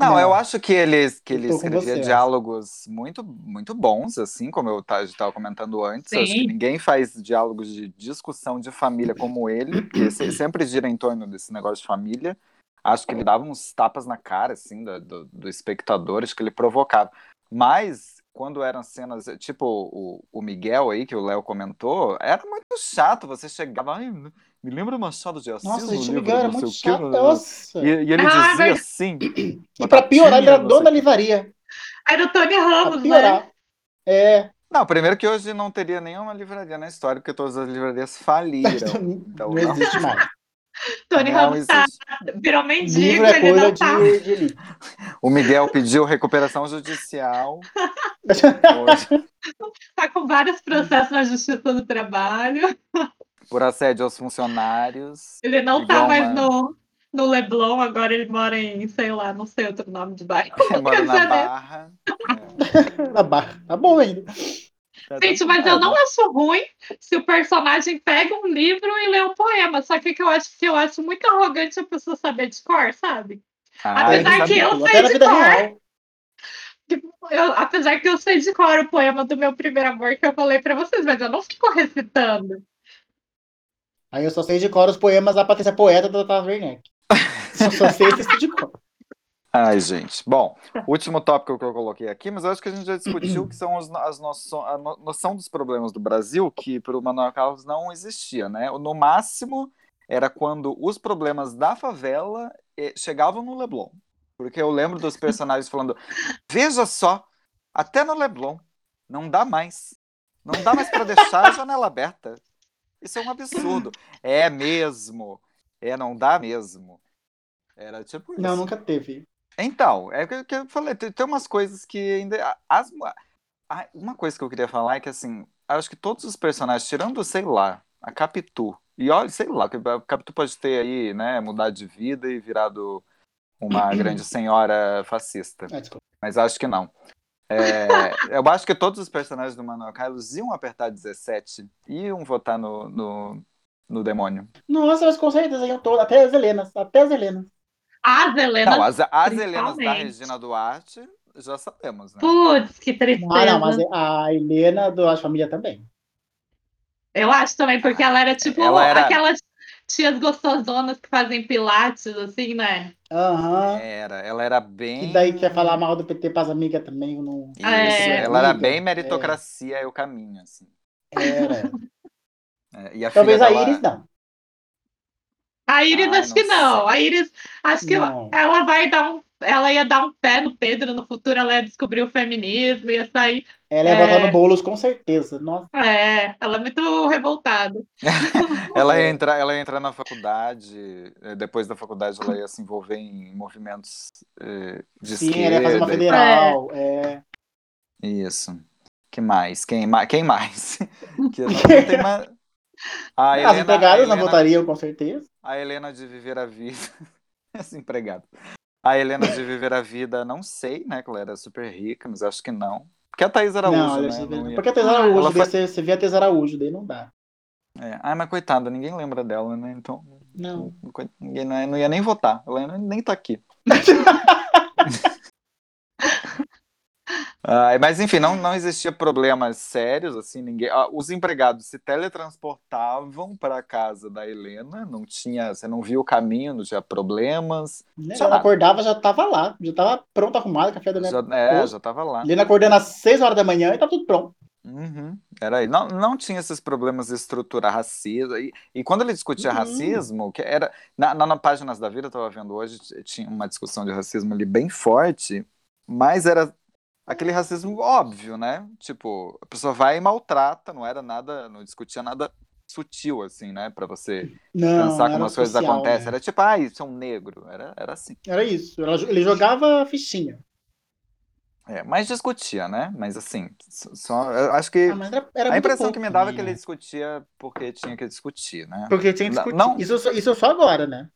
Não, Não. eu acho que ele, que ele escrevia diálogos muito, muito bons, assim, como eu estava comentando antes. Eu Acho que Sim. ninguém faz diálogos de discussão de família como ele, porque se- sempre gira em torno desse negócio de família. Acho que ele dava uns tapas na cara, assim, do, do, do espectador, acho que ele provocava. Mas, quando eram cenas, tipo o, o Miguel aí, que o Léo comentou, era muito chato. Você chegava, ai, me lembra o Machado de Assis Nossa, no gente, livro Miguel era não muito chato. no- Nossa. E, e ele Ah, dizia mas- assim. E pra piorar, ele era dono da livraria. Era o Tony Ramos, né? piorar. É. Não, primeiro que hoje não teria nenhuma livraria na história, porque todas as livrarias faliram. Então, não existe mais. Tony não Ramos tá, virou mendigo, Livro é ele coisa não tá. de, de elite. O Miguel pediu recuperação judicial. Hoje, tá com vários processos na Justiça do Trabalho. Por assédio aos funcionários. Ele não tá Igual mais uma- no, no Leblon, agora ele mora em, sei lá, não sei outro nome de bairro. Mora Rio de na. Barra. Na barra. Tá bom ainda. É. Gente, mas eu não acho ruim se o personagem pega um livro e lê um poema. Só que, que eu acho que eu acho muito arrogante a pessoa saber de cor, sabe? Ah, Apesar ele que eu sei de cor. Tipo, eu- apesar que eu sei de cor o poema do meu primeiro amor que eu falei pra vocês, mas eu não fico recitando. Aí eu só sei de cor os poemas da Patrícia Poeta da Tata Werneck. Só, só sei esse de cor. Ai, gente. Bom, último tópico que eu coloquei aqui, mas eu acho que a gente já discutiu que são os- as noço, a no- noção dos problemas do Brasil, que para o Manuel Carlos não existia, né? No máximo era quando os problemas da favela eh, chegavam no Leblon. Porque eu lembro dos personagens falando: veja só, até no Leblon, não dá mais. Não dá mais para deixar a janela aberta. Isso é um absurdo. É mesmo. É, não dá mesmo. Era tipo isso. Não, nunca teve. Então, é o que eu falei, tem, tem umas coisas que ainda. As, a- uma coisa que eu queria falar é que, assim, acho que todos os personagens, tirando, sei lá, a Capitu, e olha, sei lá, a Capitu pode ter aí, né, mudado de vida e virado uma grande senhora fascista, desculpa. mas acho que não. É, eu acho que todos os personagens do Manuel Carlos iam apertar 17 e iam votar no, no, no demônio. Nossa, mas com certeza iam todas. Até as Helenas. Até as Helenas. As Helenas. Não, as, as Helenas da. Regina Duarte, já sabemos, né? Putz, que tristeza. Ah, não, mas a Helena do A Família também. Eu acho também, porque ela era tipo Ela era- aquelas tias gostosonas que fazem pilates, assim, né? Aham. Era, ela era bem. E daí quer falar mal do PT pras amigas também. eu Não... Isso, É. ela era bem meritocracia é o caminho, assim. Era. É, e a Talvez filha a dela- Iris não. A Iris, Ai, acho que não não. A Iris, acho que Não. ela vai dar um ela ia dar um pé no Pedro no futuro, ela ia descobrir o feminismo, ia sair. Ela ia É. botar no Boulos com certeza. Nossa. É, ela é muito revoltada. Ela ia entrar, ela ia entrar na faculdade, eh, depois da faculdade ela ia se envolver em movimentos eh, de Sim, esquerda. ela ia fazer uma federal. É. Isso. Que mais? Quem, ma- quem mais? que não, não tem mais. A As Helena, empregadas não Helena- votariam, com certeza. A Helena de Viver a Vida. Essa empregada. A Helena de Viver a Vida, não sei, né? Que ela era super rica, mas acho que não. Porque a Thaís Araújo, não, né? não ia- porque a Thaís Araújo, Ela daí foi- você, você vê a Thaís Araújo, daí não dá. É. Ai, mas coitada, ninguém lembra dela, né? Então, Não. ninguém não ia, não ia nem votar. Ela nem tá aqui. Mas enfim, não, não existia problemas sérios, assim, ninguém. ah, Os empregados se teletransportavam para a casa da Helena, não tinha, você não via o caminho, não tinha problemas. Né? Sei Ela acordava, já tava lá. Já tava pronto, arrumado, café da manhã. Já, é, já tava lá. Helena acordando às 6 horas da manhã e tá tudo pronto. Uhum, era aí. Não, não tinha esses problemas de estrutura racista. E, e quando ele discutia Uhum. racismo, que era. Na, na, na Páginas da Vida, eu estava vendo hoje, tinha uma discussão de racismo ali bem forte, mas era aquele racismo óbvio, né? Tipo, a pessoa vai e maltrata, não era nada, não discutia nada sutil, assim, né? Pra você Não, pensar não como as coisas social, acontecem. né? Era tipo, ah, isso é um negro. Era, era assim. Era isso. Ele jogava fichinha. É, mas discutia, né? Mas assim, só, eu acho que. Ah, era, era A impressão pouco que me dava é que ele discutia porque tinha que discutir, né? Porque tinha que discutir. não- Isso, isso só agora, né?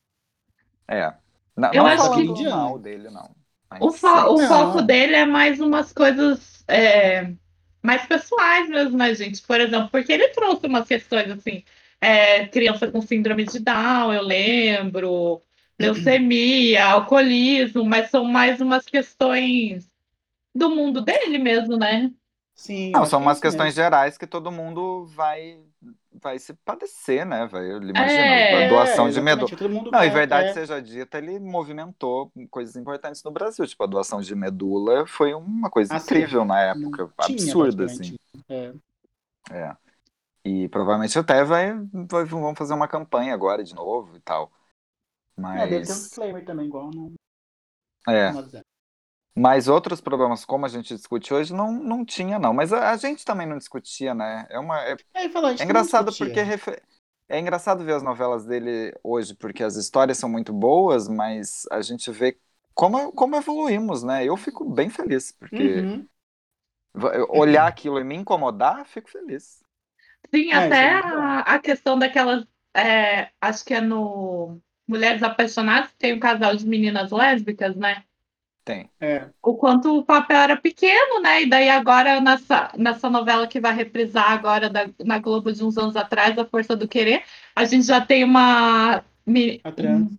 É. Não, Eu não acho falando que- mal dele, não. Mas O, fo- o foco dele é mais umas coisas é, mais pessoais mesmo, né, gente? Por exemplo, porque ele trouxe umas questões assim, é, criança com síndrome de Down, eu lembro, leucemia, alcoolismo, mas são mais umas questões do mundo dele mesmo, né? Sim. Não, são umas questões mesmo. gerais que todo mundo vai vai se padecer, né? Vai, eu imagino, É, a doação de exatamente, medula. Não, quer- em verdade quer- seja dita, ele movimentou coisas importantes no Brasil. Tipo, a doação de medula foi uma coisa Ah, sim. incrível na época. Tinha, absurda, assim. É. É. E provavelmente até vai, vai- vão fazer uma campanha agora de novo e tal. É, deve ter um Mas. disclaimer também, igual no. É. Mas outros problemas, como a gente discute hoje, não, não tinha, não. Mas a, a gente também não discutia, né? É, uma, é, a gente é engraçado porque refe- é engraçado ver as novelas dele hoje, porque as histórias são muito boas, mas a gente vê como, como evoluímos, né? Eu fico bem feliz, porque Uhum. olhar aquilo e me incomodar, fico feliz. Sim, É, até é a, a questão daquelas. é, acho que é no Mulheres Apaixonadas, que tem um casal de meninas lésbicas, né? Tem. É. O quanto o papel era pequeno, né? E daí agora, nessa, nessa novela que vai reprisar agora da- na Globo de uns anos atrás, A Força do Querer, a gente já tem uma, A trans.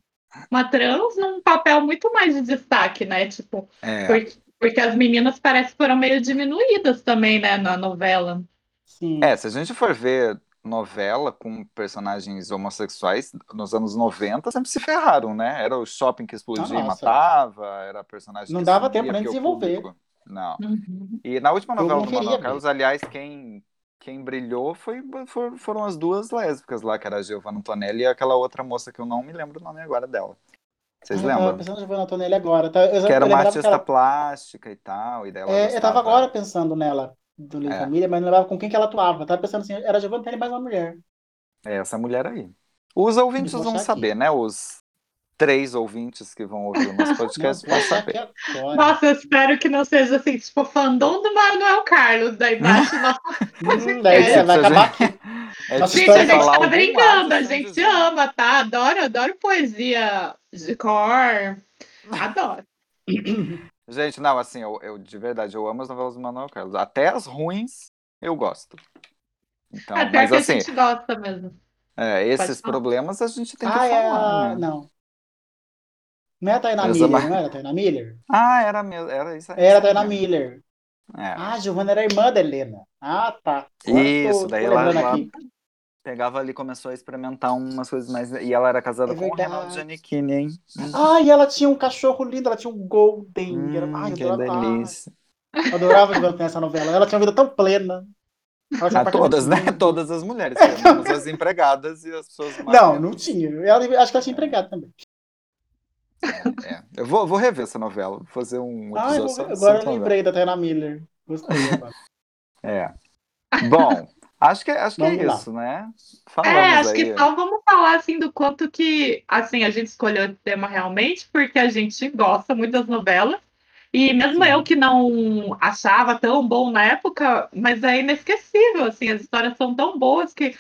uma trans num papel muito mais de destaque, né? Tipo, É. porque, porque as meninas parece que foram meio diminuídas também, né, na novela. Sim. É, se a gente for ver novela com personagens homossexuais nos anos 90, sempre se ferraram, né? Era o shopping que explodia Ah, e matava, era personagem Não que dava tempo nem o desenvolver. público- Não. Uhum. E na última Eu novela do Manuel. Carlos, aliás, quem, quem brilhou foi, for- foram as duas lésbicas lá, que era a Giovanna Antonelli e aquela outra moça que eu não me lembro o nome agora dela. Vocês Ah, eu tava lembram? pensando em Giovanna Antonelli agora. Tá? Eu, Que era eu uma artista ela- plástica e tal, e daí ela É, eu tava agora pensando nela, do Lei É. Família, mas não lembrava com quem que ela atuava. Tava pensando assim, era Antonelli mais uma mulher. É essa mulher aí. Os ouvintes vão saber, aqui. né? Os três ouvintes que vão ouvir o nosso podcast vão saber. agora. Nossa, eu espero que não seja assim, tipo, fandom do Manuel Carlos, daí embaixo. Nossa, Hum, É tipo, vai acabar gente- aqui. É Nossa, gente, a gente tá brincando, a gente dizer. ama, tá? Adoro, adoro poesia de cor. Adoro. Gente, não, assim, eu, eu de verdade, eu amo as novelas do Manuel Carlos. Até as ruins, eu gosto. Então, Até mas que assim, a gente gosta mesmo. é, esses problemas a gente tem que Ah, é falar, a... né? Não. Não é a Tainá Essa Miller, não era a Tainá Miller? Ah, era mesmo, era isso. Era a Tainá mesmo. Miller. É. Ah, a Giovanna era irmã da Helena. Ah, tá. Agora Isso, tô- daí tô ela, ela aqui. Pegava ali e começou a experimentar umas coisas mais. E ela era casada É com o. Reinaldo Giannichini, hein? Ah, e ela tinha um cachorro lindo, ela tinha um Golden. Era... Hum, Ai, eu que adorava, delícia. ai, eu adorava a Giovanna nessa novela. Ela tinha uma vida tão plena. Um Ah, todas, né? Todas as mulheres, menos as empregadas e as pessoas mais. Não, não tinha. Ela, acho que ela tinha empregado também. É. Eu vou, vou rever essa novela, vou fazer um Ah, eu episódio vou ver. agora eu lembrei da Tayana Miller. Gostei agora. É. Bom, acho que, acho que é lá. isso, né? É, Falamos acho aí. que só vamos falar assim do quanto que assim a gente escolheu esse tema realmente, porque a gente gosta muito das novelas. E mesmo Sim. eu que não achava tão bom na época, mas é inesquecível, assim, as histórias são tão boas que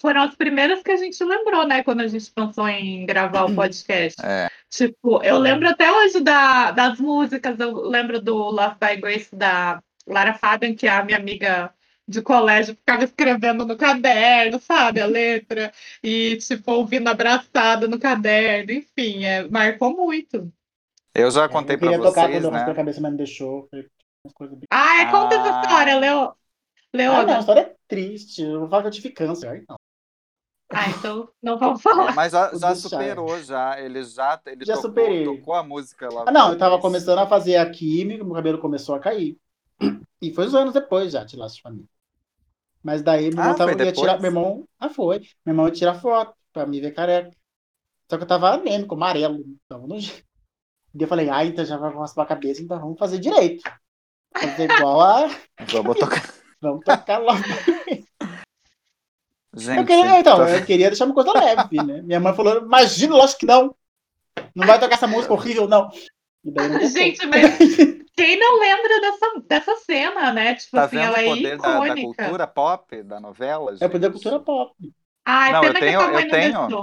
foram as primeiras que a gente lembrou, né, quando a gente pensou em gravar o podcast. É. Tipo, eu lembro até hoje da, das músicas, eu lembro do Love by Grace da Lara Fabian, que é a minha amiga de colégio ficava escrevendo no caderno, sabe, a letra, e tipo, ouvindo abraçada no caderno, enfim, é, marcou muito. Eu já contei eu pra queria tocar vocês, quando eu né? cabeça, mas não deixou. Coisas Ah, é, conta essa Ah. história, Leo. Ah, não, a história é triste. Eu vou falar que eu tive câncer. Ai, não. Ah, então não vamos É, falar. mas já, já superou, já. Ele já, ele Já tocou, superei. tocou a música lá. Ah, não, eu tava começando a fazer a química, meu cabelo começou a cair. E foi uns anos depois já de Laços de Família. Mas daí meu Ah, irmão tava, foi ia tirar. Meu irmão. Ah, foi. Meu irmão ia tirar foto pra me ver careca. Só que eu tava anêmico, amarelo. Então, não... E eu falei, ah, então já vai raspar a cabeça, então vamos fazer direito. Fazer igual a. Vamos tocar. Vamos tocar logo. Gente, Eu queria, então, tô- eu queria deixar uma coisa leve, né? Minha mãe falou, imagina, lógico que não. Não vai tocar essa música horrível, não. E daí não tocou. Gente, mas quem não lembra dessa, dessa cena, né? Tipo tá assim, vendo ela é o poder da, da icônica. cultura pop, da novela? É o poder da gente? cultura pop. Ai, Não, eu tenho- eu tenho-.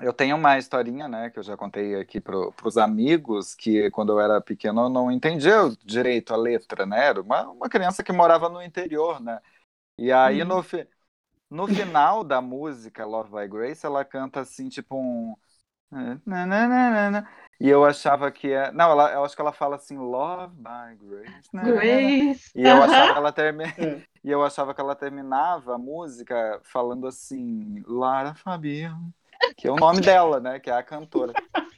Eu tenho uma historinha, né, que eu já contei aqui pro, pros amigos, que quando eu era pequeno eu não entendia direito a letra, né? Era uma, uma criança que morava no interior, né? E aí Uhum. no, fi- no final da música Love by Grace, ela canta assim, tipo um. E eu achava que é. Não, ela, eu acho que ela fala assim, Love by Grace. nananana. Grace. E eu aham. achava que ela termi... É. e eu achava que ela terminava a música falando assim, Lara Fabian, que é o nome dela, né? Que é a cantora.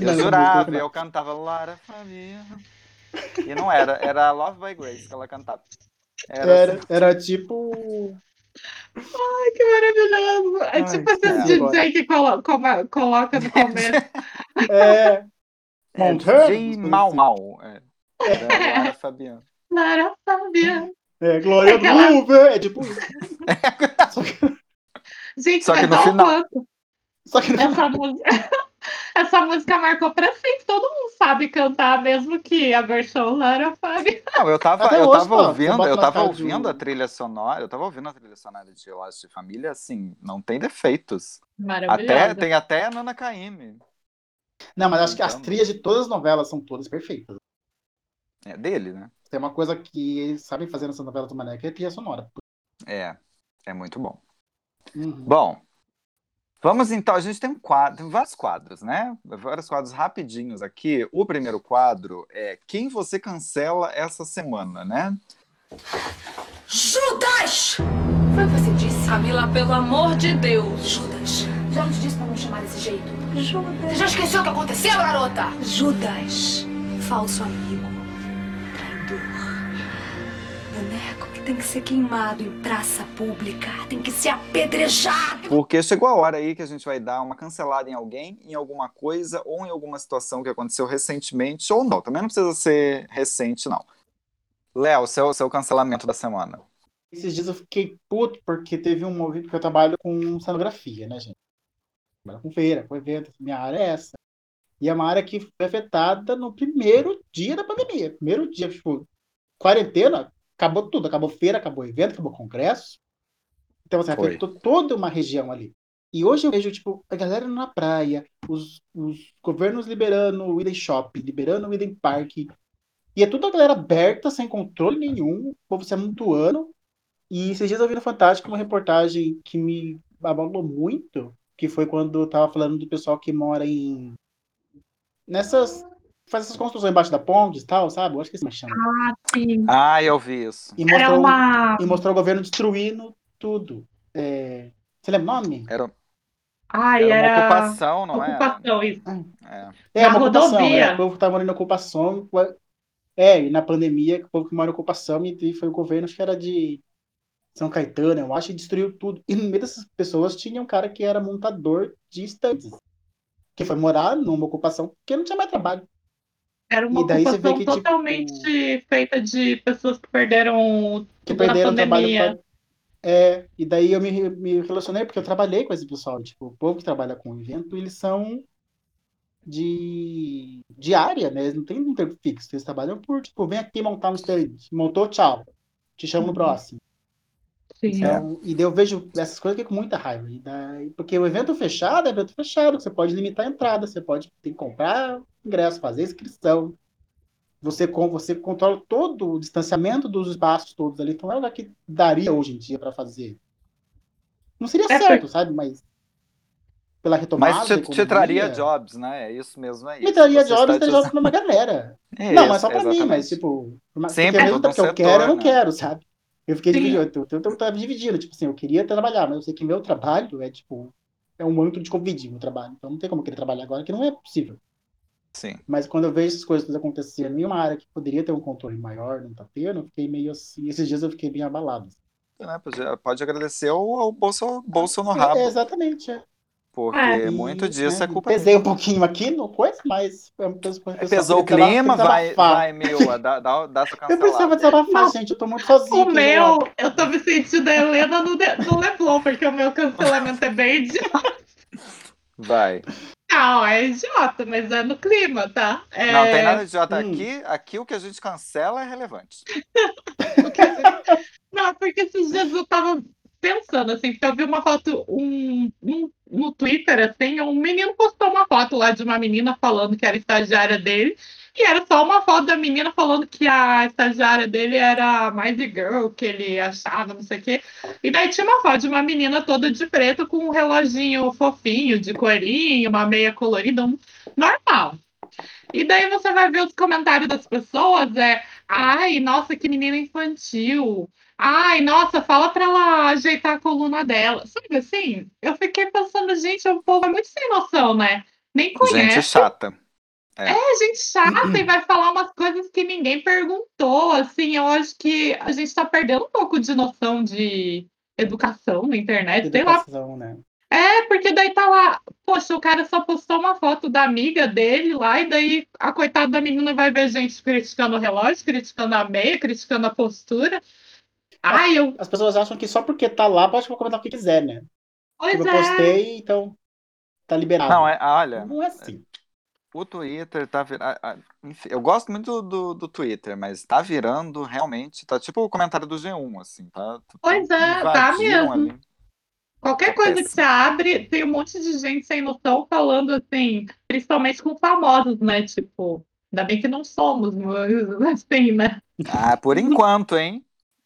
Eu jurava, e eu cantava Lara Fabian. E não era, era Love by Grace que ela cantava. Era, Era, assim, era tipo. Ai, que maravilhoso. É Ai, tipo esses. DJ que colo coma- coloca no começo. É. é, Montana, Mal Mal. É. Era Lara Fabian. Lara Fabian. É, Glória Aquela- Groove, é tipo isso. Só que, Gente, Só que no final- quanto só que essa música, essa música marcou pra sempre. Todo mundo sabe cantar, mesmo que a versão Lara Fabian. Não, eu tava, Até eu hoje, tava pô, ouvindo, eu tava ouvindo a trilha sonora, eu tava ouvindo a trilha sonora de Laços de Família, assim, não tem defeitos. Até, tem até a Nana Caymmi. Não, mas acho que as Então- trilhas de todas as novelas são todas perfeitas. É dele, né? Tem uma coisa que eles sabem fazer nessa novela do Mané, que é trilha sonora. É, é muito bom. Uhum. Bom, vamos então. A gente tem um quadro, tem vários quadros, né? Vários quadros rapidinhos aqui. O primeiro quadro é quem você cancela essa semana, né? Judas! Foi o que você disse? Camila, pelo amor de Deus. Judas. Já nos disse pra não chamar desse jeito. Judas. Você já esqueceu o que aconteceu, garota? Judas. Falso amigo. Boneco que tem que ser queimado em praça pública. Tem que ser apedrejado. Porque chegou a hora aí que a gente vai dar uma cancelada em alguém, em alguma coisa ou em alguma situação que aconteceu recentemente ou não. Também não precisa ser recente, não. Léo, seu, seu cancelamento da semana. Esses dias eu fiquei puto porque teve um movimento, porque eu trabalho com cenografia, né, gente? Trabalho com feira, com evento, minha área é essa. E é uma área que foi afetada no primeiro dia da pandemia. Primeiro dia, tipo, quarentena, acabou tudo. Acabou feira, acabou evento, acabou congresso. Então, assim, Foi. afetou toda uma região ali. E hoje eu vejo, tipo, a galera na praia, os, os governos liberando o Eden Shop, liberando o Eden Park. E é tudo a galera aberta, sem controle nenhum, o povo se amontoando. E esses dias eu vi no Fantástico uma reportagem que me abalou muito, que foi quando eu tava falando do pessoal que mora em. nessas. Faz essas construções embaixo da ponte e tal, sabe? Eu acho que isso chama. Sim. Ah, eu vi isso. E Era mostrou, uma. e mostrou o governo destruindo tudo. É, Você lembra o nome? Era, Ai, era uma era. ocupação, não é? Ocupação, isso. É. É, Na uma ocupação. rodovia. É, o povo tá morando em ocupação. É, e na pandemia, o povo que mora em ocupação, e foi o governo, acho que era de São Caetano, eu acho, e destruiu tudo. E no meio dessas pessoas tinha um cara que era montador de estantes. que foi morar numa ocupação porque não tinha mais trabalho. Era uma E daí ocupação que, tipo, totalmente feita de pessoas que perderam Que perderam o trabalho. pandemia. pra- É, e daí eu me, me relacionei porque eu trabalhei com esse pessoal. Tipo, o povo que trabalha com evento, eles são de, de área, né? Eles não tem um tempo fixo. Eles trabalham por, tipo, vem aqui montar um stand. Montou, tchau. Te chamo no Uhum. próximo. Sim. Então, e eu vejo essas coisas aqui com muita raiva. Daí, porque o evento fechado é evento fechado, você pode limitar a entrada, você pode ter que comprar ingresso, fazer inscrição. Você, com- você controla todo o distanciamento dos espaços todos ali. Então é o que daria hoje em dia para fazer. Não seria É, certo, sabe? Mas pela retomada. Mas te traria jobs, né? É isso mesmo, é isso. Me traria Você jobs e dizendo- jobs pra uma galera. É não, isso, mas só pra mim, mas tipo, mais- Sim, porque porque eu setor, quero, eu não né? quero, sabe? Eu fiquei Sim. dividido, eu, eu, eu tava dividido, tipo assim, eu queria trabalhar, mas eu sei que meu trabalho é tipo, é um antro de Covid, meu trabalho. Então não tem como eu querer trabalhar agora, que não é possível. Sim. Mas quando eu vejo essas coisas acontecendo em uma área que poderia ter um controle maior, não tá tendo, eu fiquei meio assim. Esses dias eu fiquei bem abalado. Né, pode, pode agradecer ao, ao bolso, bolso no rabo, É, exatamente, é. porque É. muito E, disso né, é culpa Pesei um pouquinho aqui no coisa, mas só Pesou o clima, vai, vai, Mila, dá, dá, dá sua Eu precisava cancelada. desabafar, gente. Eu tô muito sozinho. O meu, né? eu tô me sentindo a Helena no, de- no Leblon, porque o meu cancelamento é bem idiota. Vai. Não, é idiota, mas é no clima, tá? É, Não, tem nada de idiota. hum. Aqui, aqui o que a gente cancela é relevante. Não, porque esses dias eu tava pensando, assim, porque eu vi uma foto um, um- no Twitter, assim, um menino postou uma foto lá de uma menina falando que era estagiária dele, e era só uma foto da menina falando que a estagiária dele era mais de girl, que ele achava, não sei o quê. E daí tinha uma foto de uma menina toda de preto com um reloginho fofinho, de coelhinho, uma meia colorida, um- normal. E daí você vai ver os comentários das pessoas, é, ai, nossa, que menina infantil. Ai, nossa, fala pra ela ajeitar a coluna dela. Sabe assim? Eu fiquei pensando, gente, o povo é muito sem noção, né? Nem Gente conhece. chata. É gente chata e vai falar umas coisas que ninguém perguntou. Assim, eu acho que a gente tá perdendo um pouco de noção de educação na internet. Sei lá, Educação, né? é, porque daí tá lá, poxa, o cara só postou uma foto da amiga dele lá, e daí a coitada da menina vai ver gente criticando o relógio, criticando a meia, criticando a postura. Ai, eu. As pessoas acham que só porque tá lá pode comentar o que quiser, né? Pois Tipo, eu é. postei, então tá liberado. Não, é, olha, Não é assim. O Twitter tá virando. Eu gosto muito do, do Twitter, mas tá virando realmente. Tá tipo o comentário do G1, assim. Tá, Pois é, tá mesmo. ali. Qualquer Tá coisa que você abre, tem um monte de gente sem noção falando assim, principalmente com famosos, né? Tipo, ainda bem que não somos, mas assim, né? Ah, por enquanto, hein?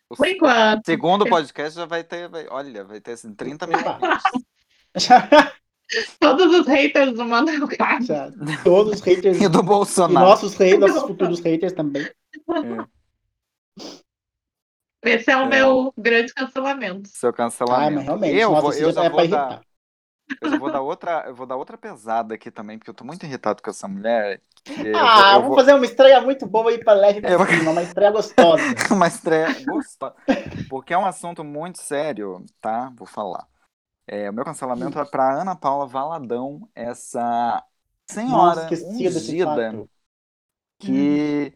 O Por enquanto. segundo podcast já vai ter. vai- olha, vai ter assim, 30 mil. Já, Todos os haters do Manuel Carlos. já. Todos os haters E do e Bolsonaro. nossos haters, nossos futuros haters também. Esse é o É. meu grande cancelamento. Seu Ah, cancelamento. mas realmente, eu, nossa, vou, eu já já é vou dar. irritar. Eu já vou dar outra, eu vou dar outra pesada aqui também, porque eu tô muito irritado com essa mulher. eu Ah, vou- eu vou- fazer uma estreia muito boa aí pra leve Eu- pra cima, uma estreia gostosa. uma estreia gostosa. Porque é um assunto muito sério, tá? Vou falar. É, o meu cancelamento é pra Ana Paula Valadão, essa senhora Nossa, ungida que,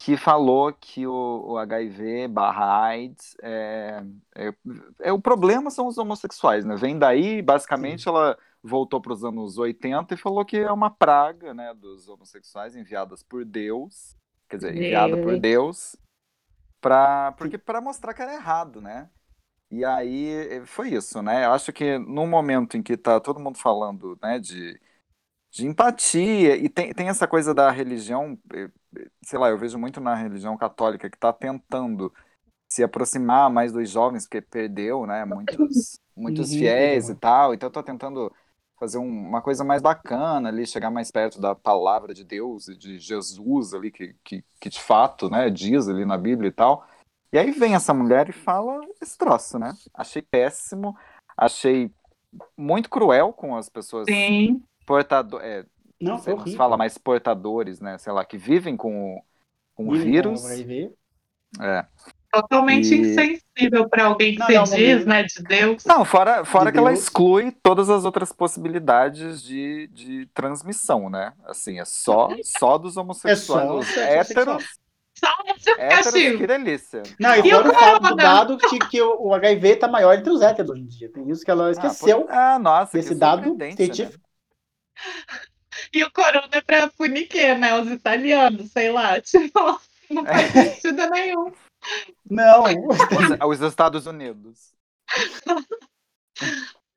que falou que o, o HIV barra AIDS é, é, é- o problema são os homossexuais, né? Vem daí, basicamente, ela voltou para os anos 80 e falou que é uma praga, né, dos homossexuais enviadas por Deus, quer dizer, enviada por Deus. Deus, pra, porque para mostrar que era errado, né? E aí eh, foi isso, né? Eu acho que no momento em que tá todo mundo falando, né, de, de empatia, e tem, tem essa coisa da religião, eh, sei lá, eu vejo muito na religião católica que tá tentando se aproximar mais dos jovens, porque perdeu, né, muitos, muitos Uhum, fiéis e tal, então tô tentando fazer um- uma coisa mais bacana ali, chegar mais perto da palavra de Deus e de Jesus ali, que, que, que de fato, né, diz ali na Bíblia e tal. E aí vem essa mulher e fala esse troço, né? Achei péssimo, achei muito cruel com as pessoas Sim. portadores, é, Não, não sei como se fala, mas portadores, né? Sei lá, que vivem com o, com o vírus. É. Totalmente E- insensível para alguém que Não, se não, diz, não. né, de Deus. Não, fora, fora De que ela Deus. exclui todas as outras possibilidades de, de transmissão, né? Assim, é só, só dos homossexuais. É só héteros, Um castigo. que delícia. Não, e E fora o fato do dado de que o HIV tá maior entre os héteros hoje em dia. Tem isso que ela Ah, esqueceu pois- Ah, nossa, desse que dado surpreendente, científico. E o corona é pra punir quê, né? Os italianos, sei lá. Tipo, não faz sentido nenhum. Não, Né? Os, os Estados Unidos.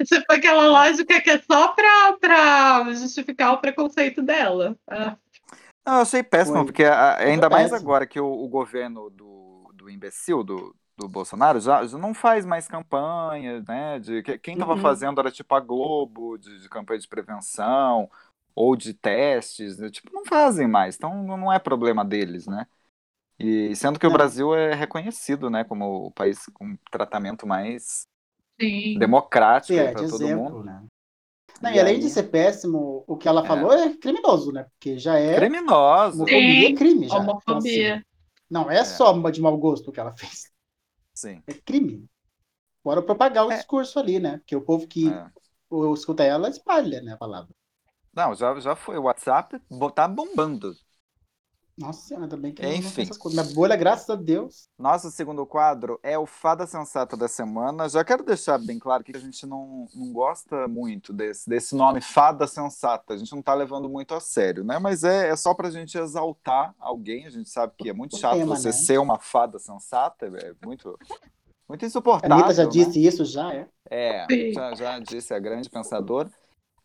Tipo aquela lógica que é só pra, pra justificar o preconceito dela. Ah, Não, eu achei péssimo, Foi. porque a- ainda mais péssimo. agora que o, o governo do, do imbecil, do, do Bolsonaro, já, já não faz mais campanha, né? De, que- quem tava Uhum. fazendo era tipo a Globo, de, de campanha de prevenção, ou de testes, né, tipo, não fazem mais, então não é problema deles, né? E sendo que o Não. Brasil é reconhecido, né, como o país com tratamento mais sim. democrático é, para todo exemplo, mundo. né? Não, E e além aí- de ser péssimo, o que ela É. falou é criminoso, né? Porque já é. Criminoso. Homofobia é crime já. Então, Homofobia. assim, não é só de mau gosto que ela fez. Sim. É crime. Fora propagar o É. discurso ali, né? Porque o povo que é. escuta ela espalha, né, a palavra. Não, já, já foi. O WhatsApp tá bombando. Nossa senhora, ainda bem que Enfim. essas coisas. Minha bolha, graças a Deus. Nosso segundo quadro é o Fada Sensata da Semana. Já quero deixar bem claro que a gente não, não gosta muito desse, desse nome Fada Sensata. A gente não tá levando muito a sério, né? Mas é, é só pra gente exaltar alguém. A gente sabe que é muito O chato tema, você né? ser uma fada sensata. É muito, muito A insuportável. Anitta já né? disse isso, já é. É, já, já disse a grande pensadora.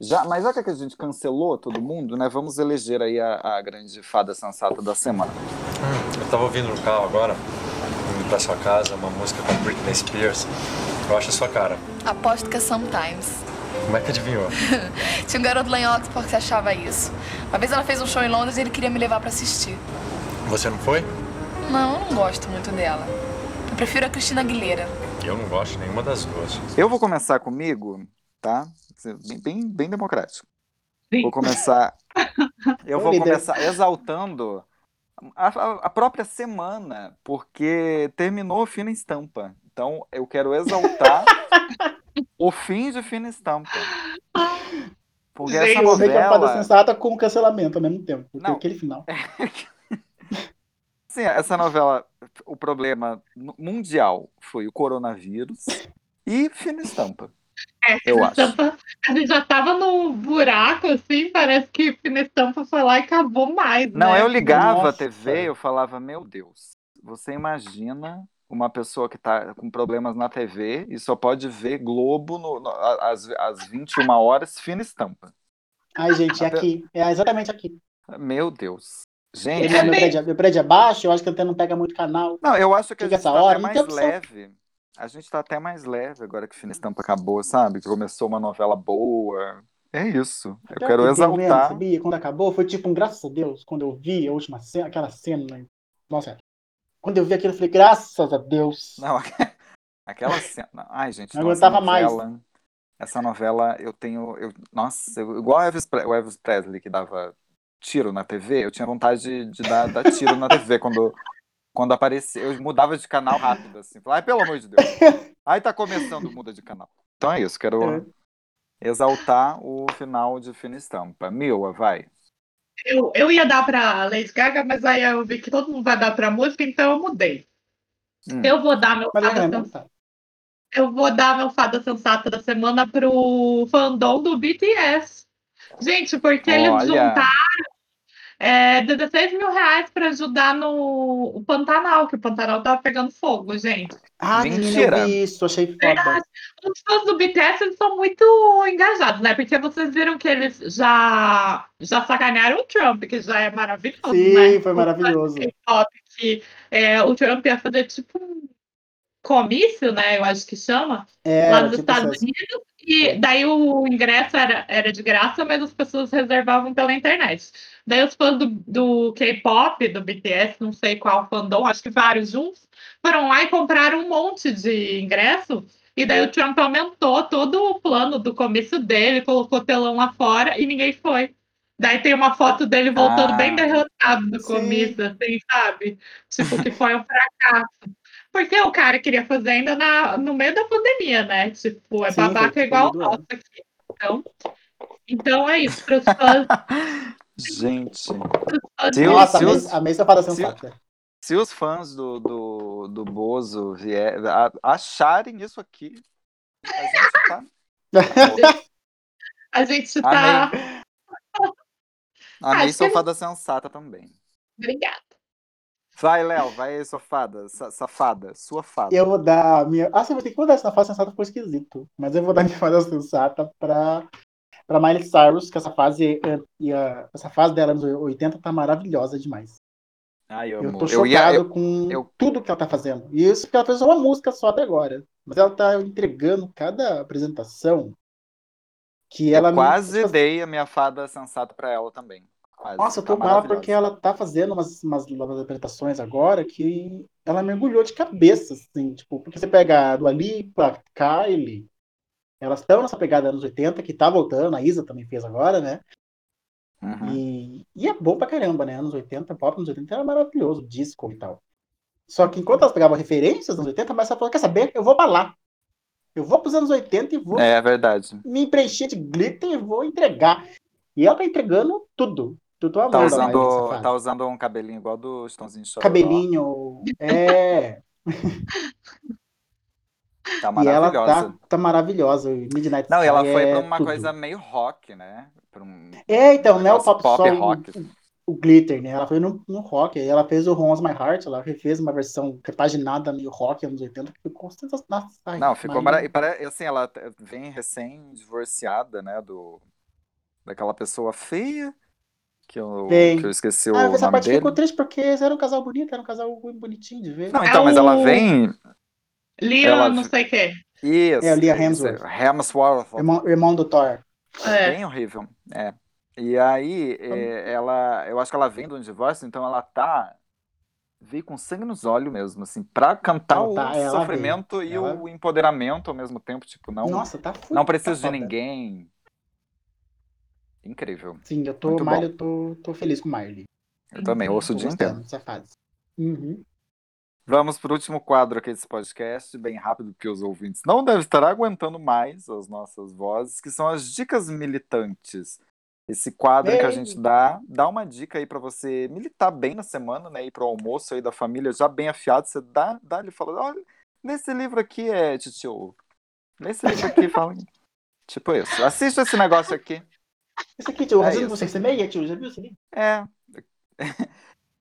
Já, mas já que a gente cancelou todo mundo, né? Vamos eleger aí a, a grande fada sensata da semana. Eu tava ouvindo no carro agora, indo pra sua casa, uma música com Britney Spears. Eu acho a sua cara. Aposto que é Sometimes. Como é que adivinhou? Tinha um garoto lá em Oxford que achava isso. Uma vez ela fez um show em Londres e ele queria me levar pra assistir. Você não foi? Não, eu não gosto muito dela. Eu prefiro a Cristina Aguilera. Eu não gosto de nenhuma das duas. Eu vou começar comigo, tá? Bem, bem, democrático. Sim. Vou começar. Eu vou começar exaltando a, a- própria semana, porque terminou Fina Estampa. Então eu quero exaltar o fim de Fina Estampa. Porque Gente, essa Eu uma novela. sensata com cancelamento ao mesmo tempo. Porque Não. aquele final. Sim, essa novela, o problema mundial foi o coronavírus e Fina Estampa. É, Eu acho. Estampa, a gente já tava num buraco, assim, parece que Fina Estampa foi lá e acabou mais, Não, né? eu ligava a Nossa. TV, eu falava, meu Deus, você imagina uma pessoa que tá com problemas na TV e só pode ver Globo no- no- às, às 21 horas, fina estampa. Ai, gente, é aqui. É exatamente aqui. Meu Deus. Gente, meu, meu prédio, meu prédio é baixo, eu acho que a antena não pega muito canal. não, eu acho que a Chega gente essa tá hora, não tem mais opção. leve. A gente tá até mais leve agora que Fina Estampa acabou, sabe? Que começou uma novela boa. É isso. Eu Até quero arrepiei mesmo, exaltar. sabia? Quando acabou, foi tipo um graças a Deus. Quando eu vi a última cena, aquela cena. Nossa, quando eu vi aquilo, eu falei, graças a Deus. Não, aquela cena. Ai, gente, Não aguentava mais. Essa novela eu tenho. Eu, nossa, eu- igual o Elvis, o Elvis Presley que dava tiro na TV, eu tinha vontade de, de dar, dar tiro na TV quando, quando aparecia. Eu mudava de canal rápido, assim. Falei, Ai, pelo amor de Deus. Aí tá começando, muda de canal. Então é isso, quero É. exaltar o final de Fina Estampa. Mila, vai. Eu, eu ia dar pra Lady Gaga, mas aí eu vi que todo mundo vai dar pra música, então eu mudei. Hum. Eu vou dar meu fada sensata. Eu vou dar meu fada sensata da semana pro fandom do BTS. Gente, porque eles Olha. juntaram é, 16 mil reais pra ajudar no o Pantanal, que o Pantanal tava pegando fogo, gente. Ah, eu Mentira. vi isso, achei foda. Os fãs do BTS eles são muito engajados, né? Porque vocês viram que eles já, já sacanearam o Trump, que já é maravilhoso, Sim, né? foi maravilhoso. K-pop, que é, o Trump ia fazer tipo um comício, né? Eu acho que chama, É, lá nos tipo Estados essas- Unidos. E daí o ingresso era, era de graça, mas as pessoas reservavam pela internet. Daí os fãs do, do K-pop, do BTS, não sei qual fandom, acho que vários juntos, foram lá e compraram um monte de ingresso. E daí o Trump aumentou todo o plano do comício dele, colocou telão lá fora e ninguém foi. Daí tem uma foto dele voltando Ah. bem derrotado do comício, assim, sabe? Tipo, que foi um fracasso. Porque o cara queria fazer ainda na, no meio da pandemia, né? Tipo, é Sim, babaca igual o nosso aqui. Então, então é isso. Para os fãs, Gente, pros Se os- Nossa, se amei, os- amei safada se- sensata. se os fãs do, do, do Bozo vier, a- acharem isso aqui, a gente tá. a gente tá. Amei que sofada sensata também. Obrigada. Vai, Léo, vai aí, sofada, sa- safada, sua fada. Eu vou dar a minha. Ah, você vai ter que mudar essa fase sensata ficou esquisito. Mas eu vou dar minha fada sensata pra, pra Miley Cyrus, que essa fase, eh, e a- essa fase dela nos 80 tá maravilhosa demais. Ai, eu Eu tô Eu chocado ia, eu, com eu- tudo que ela tá fazendo. E isso porque ela fez uma música só até agora. Mas ela tá entregando cada apresentação que ela eu me- quase assim, dei a minha fada sensata pra ela também. Quase. Nossa, eu Tá tô com ela maravilhosa. porque ela tá fazendo umas, umas, apresentações agora que ela mergulhou de cabeça, assim, tipo, porque você pega a Dua Lipa, a Kylie, elas estão nessa pegada anos 80, que tá voltando, a Isa também fez agora, né? Uhum. E, e é bom pra caramba, né? Anos 80, pop anos 80 era maravilhoso, disco e tal. Só que enquanto elas pegavam referências nos 80, mas ela falou, quer saber? Eu vou pra lá. Eu vou pros anos 80 e vou É verdade. me preencher de glitter e vou entregar. E ela tá entregando tudo. Tô Tá nessa usando, tá usando um cabelinho igual do Estãozinho Chororó. Cabelinho. É. Tá E ela maravilhosa. tá, tá maravilhosa. o Midnight Não, e ela Sky foi é pra uma tudo. coisa meio rock, né? Pra um É, então, não é o pop, pop só o- rock. O, glitter, né? Ela foi no, no rock. Ela fez o Ron's My Heart. Ela fez uma versão repaginada meio rock anos 80 que ficou sensacional. Não, ficou Miley- mara... pare- assim, ela vem recém-divorciada, né, do daquela pessoa feia que eu, que eu esqueci Ah, o essa nome parte dele. ficou triste porque era um casal bonito, era um casal bonitinho de ver. Não, então, mas ela É o- vem Liam, Ela- não sei o quê. isso, É, o Liam isso, Hemsworth. Hemsworth. Irmão, irmão do Thor. É. Bem horrível. É. E aí, é, ela, eu acho que ela vem de um divórcio, então ela tá veio com sangue nos olhos mesmo, assim, pra cantar Ela o tá- ela sofrimento e Ela- o empoderamento ao mesmo tempo, tipo, não, Nossa, tá não tá preciso de foda. ninguém. Incrível. Sim, eu tô, Muito. Miley, eu tô, tô feliz com Miley. Eu também, ouço o dia inteiro. Uhum. Vamos pro último quadro aqui desse podcast, bem rápido, porque os ouvintes não devem estar aguentando mais as nossas vozes, que são as dicas militantes. Esse quadro que a Ei. gente dá, dá uma dica aí pra você militar bem na semana, né? Ir pro almoço aí da família já bem afiado, você dá, dá ele fala, olha, nesse livro aqui é titio. Nesse livro aqui fala. tipo isso. Assista esse negócio aqui. Esse aqui, tio, É Razão isso. você semeia, tio, já viu esse livro? É.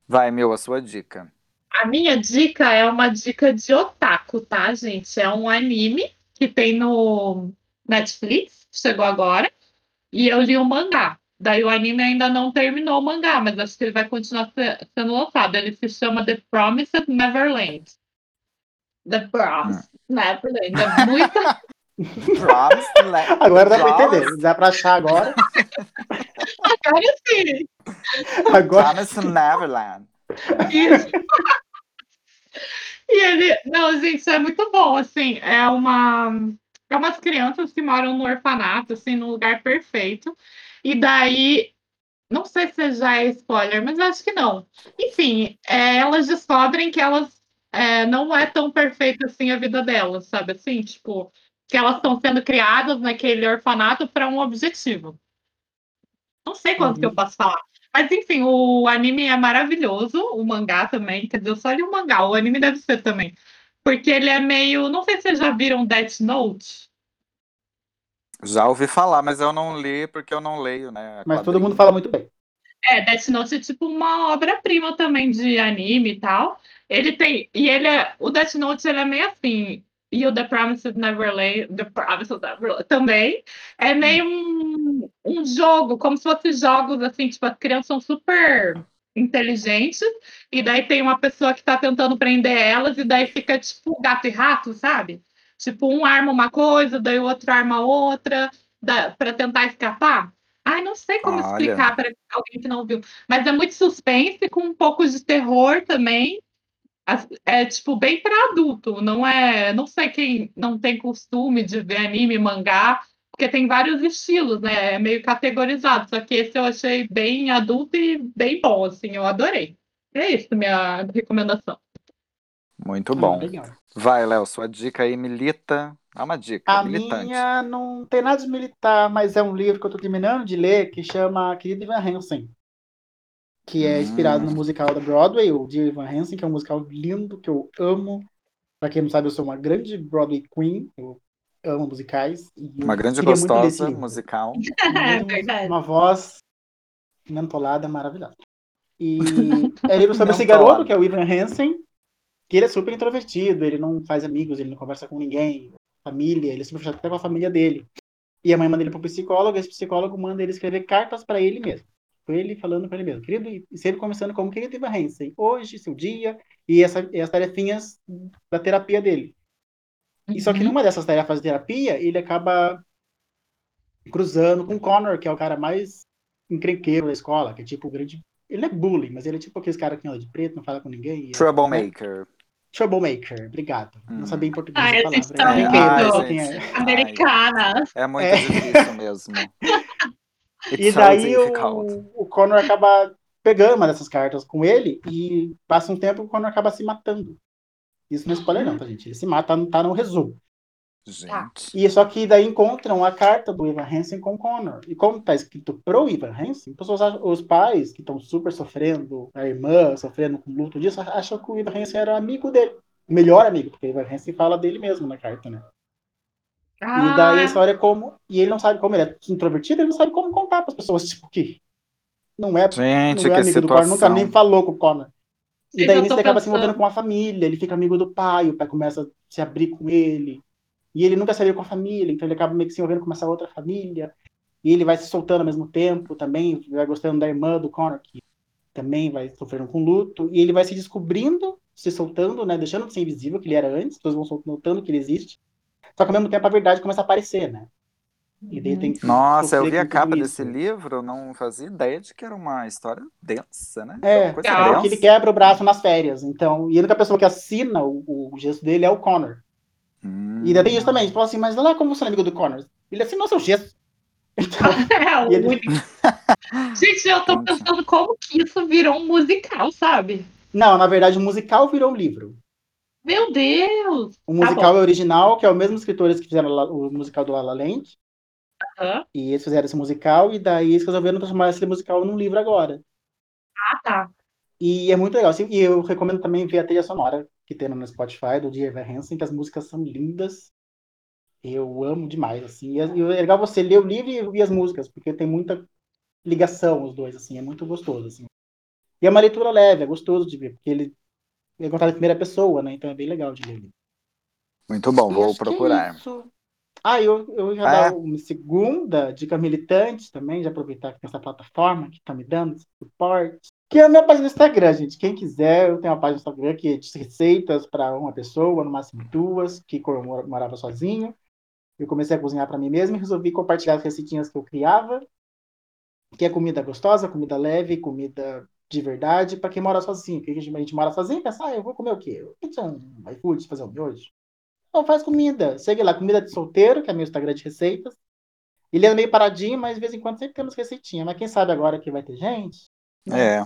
Vai, meu, a sua dica. A minha dica é uma dica de otaku, tá, gente? É um anime que tem no Netflix, chegou agora, e eu li o mangá. Daí o anime ainda não terminou o mangá, mas acho que ele vai continuar se- sendo lançado. Ele se chama The Promised Neverland. The Promised Neverland. É Land. Agora dá pra entender. Dá pra achar agora. Agora sim. Agora. Promised Neverland. Isso. E ele, não, gente, isso é muito bom, assim, é uma é umas crianças que moram no orfanato, assim, num lugar perfeito. E daí, não sei se já é spoiler, mas acho que não. Enfim, é, elas descobrem que elas é, não é tão perfeita assim a vida delas, sabe? Assim, tipo, que elas estão sendo criadas naquele orfanato para um objetivo. Não sei quanto que eu posso falar. Mas enfim, o anime é maravilhoso, o mangá também, quer dizer, eu só li o mangá, o anime deve ser também. Porque ele é meio. Não sei se vocês já viram Death Note. Já ouvi falar, mas eu não li porque eu não leio, né? Mas todo mundo fala muito bem. É, Death Note é tipo uma obra-prima também de anime e tal. Ele tem. E ele é. O Death Note ele é meio assim. E o The Promised Neverland, The Promised Neverland também. É meio um, um jogo, como se fossem jogos assim, tipo, as crianças são super inteligentes, e daí tem uma pessoa que tá tentando prender elas, e daí fica tipo gato e rato, sabe? Tipo, um arma uma coisa, daí o outro arma outra, para tentar escapar. Ai, não sei como Olha. explicar para alguém que não viu. Mas é muito suspense com um pouco de terror também. É tipo bem para adulto, não é? Não sei quem não tem costume de ver anime, mangá, porque tem vários estilos, né? É meio categorizado. Só que esse eu achei bem adulto e bem bom, assim, eu adorei. É isso, minha recomendação. Muito Ah, bom. legal. Vai, Léo, sua dica aí, milita. Dá uma dica, A militante. minha não tem nada de militar, mas é um livro que eu tô terminando de ler que chama Querido Ivan Hansen. Que é inspirado no Hum. musical da Broadway, o Dear Evan Hansen, que é um musical lindo, que eu amo. Pra quem não sabe, eu sou uma grande Broadway Queen. Eu amo musicais. e Uma grande gostosa musical. É Uma- verdade. Uma voz mentolada maravilhosa. E é livro sobre esse garoto, que é o Ivan Hansen, que ele é super introvertido, ele não faz amigos, ele não conversa com ninguém, família, ele é super chato até com a família dele. E a mãe manda ele para um psicólogo, e esse psicólogo manda ele escrever cartas para ele mesmo. Foi ele falando para ele mesmo. Querido, e sempre começando como querido Ivan Hansen, hoje, seu dia, e, essa, e as tarefinhas da terapia dele. E só que Uhum. numa dessas tarefas de terapia, ele acaba cruzando com o Connor, que é o cara mais encrenqueiro da escola, que é tipo o grande. Ele é bullying, mas ele é tipo aqueles caras que anda de preto, não fala com ninguém. e é- né? Troublemaker. Troublemaker, obrigado. Hum. Não sabia em português Ah, a palavra. são Encrenqueiro, Ai, né? muito Quem é- gente. Americanas. É muito É. difícil mesmo. E daí o, o Connor acaba pegando uma dessas cartas com ele e passa um tempo o Connor acaba se matando. Isso não é spoiler não, tá, gente? Ele se mata, tá no resumo. Gente. E só que daí encontram a carta do Ivan Hansen com o Connor. E como tá escrito pro Ivan Hansen, os pais que estão super sofrendo, a irmã sofrendo com luto disso, acham que o Ivan Hansen era amigo dele. O melhor amigo, porque o Ivan Hansen fala dele mesmo na carta, né? E daí a Ah, história é como. E ele não sabe como ele é introvertido, ele não sabe como contar para as pessoas, tipo, que não é, Gente, não é amigo do Connor, nunca nem falou com o Connor. E daí ele acaba se envolvendo com a família, ele fica amigo do pai, o pai começa a se abrir com ele. E ele nunca saiu com a família, então ele acaba meio que se envolvendo com essa outra família. E ele vai se soltando ao mesmo tempo também, vai gostando da irmã do Connor, que também vai sofrendo com luto. E ele vai se descobrindo, se soltando, né? Deixando de ser invisível, que ele era antes, as pessoas vão sol- notando que ele existe. Só que ao mesmo tempo a verdade começa a aparecer, né? E daí tem que Nossa, eu vi a capa isso. desse livro, não fazia ideia de que era uma história densa, né? É, Coisa é densa. que ele quebra o braço nas férias. Então, e a única pessoa que assina o, o gesto dele é o Connor. Hum. E ainda tem isso também. Fala assim, mas olha lá como você é amigo do Connor. Ele assinou seu gesto. Então, é o ele- único. Gente, eu tô pensando como que isso virou um musical, sabe? não, na verdade, o musical virou um livro. Meu Deus! O Tá musical bom. é original, que é o mesmo escritores que fizeram o musical do La La Land. Aham. E eles fizeram esse musical, e daí eles resolveram transformar esse musical num livro agora. Ah, tá. E é muito legal. assim, E eu recomendo também ver a trilha sonora que tem no Spotify, do Evan Hansen, que as músicas são lindas. Eu amo demais, assim. E é e é legal você ler o livro e ouvir as músicas, porque tem muita ligação os dois, assim. É muito gostoso, assim. E é uma leitura leve, é gostoso de ver, porque ele é contado em primeira pessoa, né? Então é bem legal de ler. Muito bom, E vou é procurar. Ah, eu, eu já Ah, é? dar uma segunda dica militante também, já aproveitar que tem essa plataforma que tá me dando esse suporte. Que é a minha página no Instagram, gente. Quem quiser, eu tenho uma página no Instagram que é de receitas para uma pessoa, no máximo duas, que eu mor- morava sozinho. Eu comecei a cozinhar para mim mesmo e resolvi compartilhar as receitinhas que eu criava, que é comida gostosa, comida leve, comida de verdade, para quem mora sozinho. Porque a gente, a gente mora sozinho e pensa, ah, eu vou comer o quê? Eu vou um iFood, fazer um miojo. Não, faz comida. Segue lá, comida de solteiro, que é meu Instagram de receitas. Ele é meio paradinho, mas de vez em quando sempre temos receitinha. Mas quem sabe agora que vai ter gente? né? É.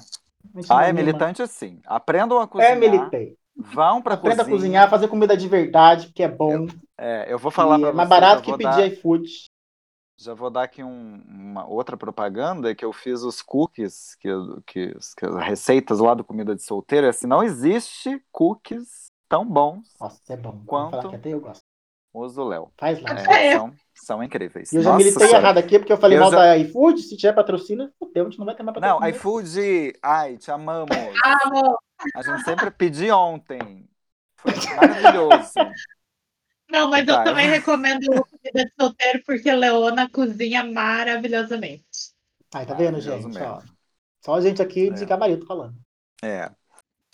Ah, é militante sim. Aprendam a cozinhar. É militei. Vão Aprenda cozinha. a cozinhar, fazer comida de verdade, porque é bom. É, eu vou falar pra é mais barato que pedir dar- iFood. Já vou dar aqui um- uma outra propaganda que eu fiz os cookies, que, que, que as receitas lá do Comida de Solteiro. Assim, não existe cookies tão bons Nossa, é bom. Quanto? falar que até eu gosto. os do Léo. Faz lá. É, são, são incríveis. E eu já Nossa militei Senhora. errado aqui, porque eu falei Eu mal já- da iFood. Se tiver patrocínio, fudeu, a gente não vai ter mais Não, patrocínio. iFood, ai, te amamos. Amo! A gente sempre pediu ontem. Foi maravilhoso. Não, mas Tá, eu eu- também recomendo Comida de Solteiro, porque Leona cozinha maravilhosamente. Ai, tá vendo, gente? Ó, só a gente aqui de É. gabarito falando. É.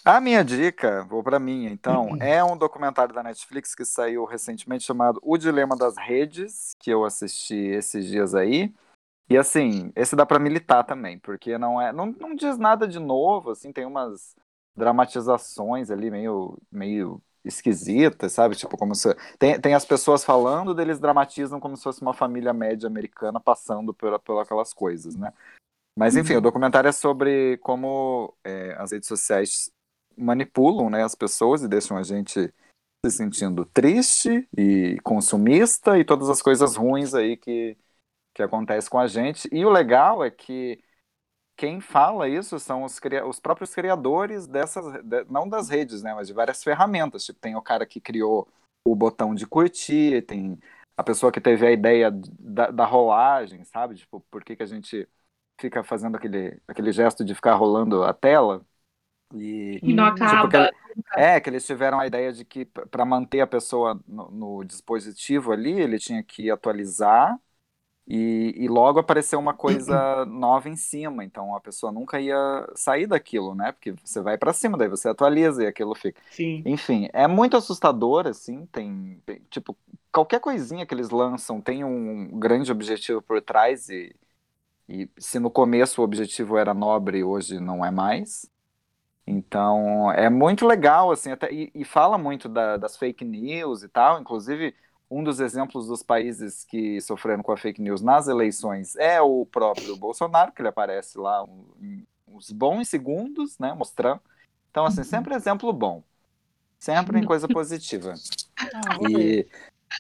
A minha dica, vou pra minha, então, é um documentário da Netflix que saiu recentemente chamado O Dilema das Redes, que eu assisti esses dias aí. E assim, esse dá pra militar também, porque não é, não, não diz nada de novo, assim, tem umas dramatizações ali meio meio esquisitas, sabe? Tipo, como se tem, tem as pessoas falando, eles dramatizam como se fosse uma família média americana passando por, por aquelas coisas, né? Mas enfim, o documentário é sobre como é, as redes sociais manipulam né, as pessoas e deixam a gente se sentindo triste e consumista e todas as coisas ruins aí que, que acontecem com a gente. E o legal é que quem fala isso são os, os próprios criadores dessas, de, não das redes, né, mas de várias ferramentas. Tipo, tem o cara que criou o botão de curtir, tem a pessoa que teve a ideia da, da rolagem, sabe? Tipo, por que, que a gente fica fazendo aquele, aquele gesto de ficar rolando a tela? E, e não tipo, acaba. Tipo, é, que eles tiveram a ideia de que para manter a pessoa no, no, dispositivo ali, ele tinha que atualizar e, e, logo apareceu uma coisa nova em cima. Então a pessoa nunca ia sair daquilo, né? Porque você vai para cima, daí você atualiza e aquilo fica. Sim. Enfim, é muito assustador, assim. Tem, tem tipo, qualquer coisinha que eles lançam tem um grande objetivo por trás e, e se no começo o objetivo era nobre, hoje não é mais. Então, é muito legal, assim, até, e, e fala muito da, das fake news e tal. Inclusive, um dos exemplos dos países que sofreram com a fake news nas eleições é o próprio Bolsonaro, que ele aparece lá um, uns bons segundos, né, mostrando. Então, assim, uhum. sempre exemplo bom. Sempre em coisa positiva. Ah, e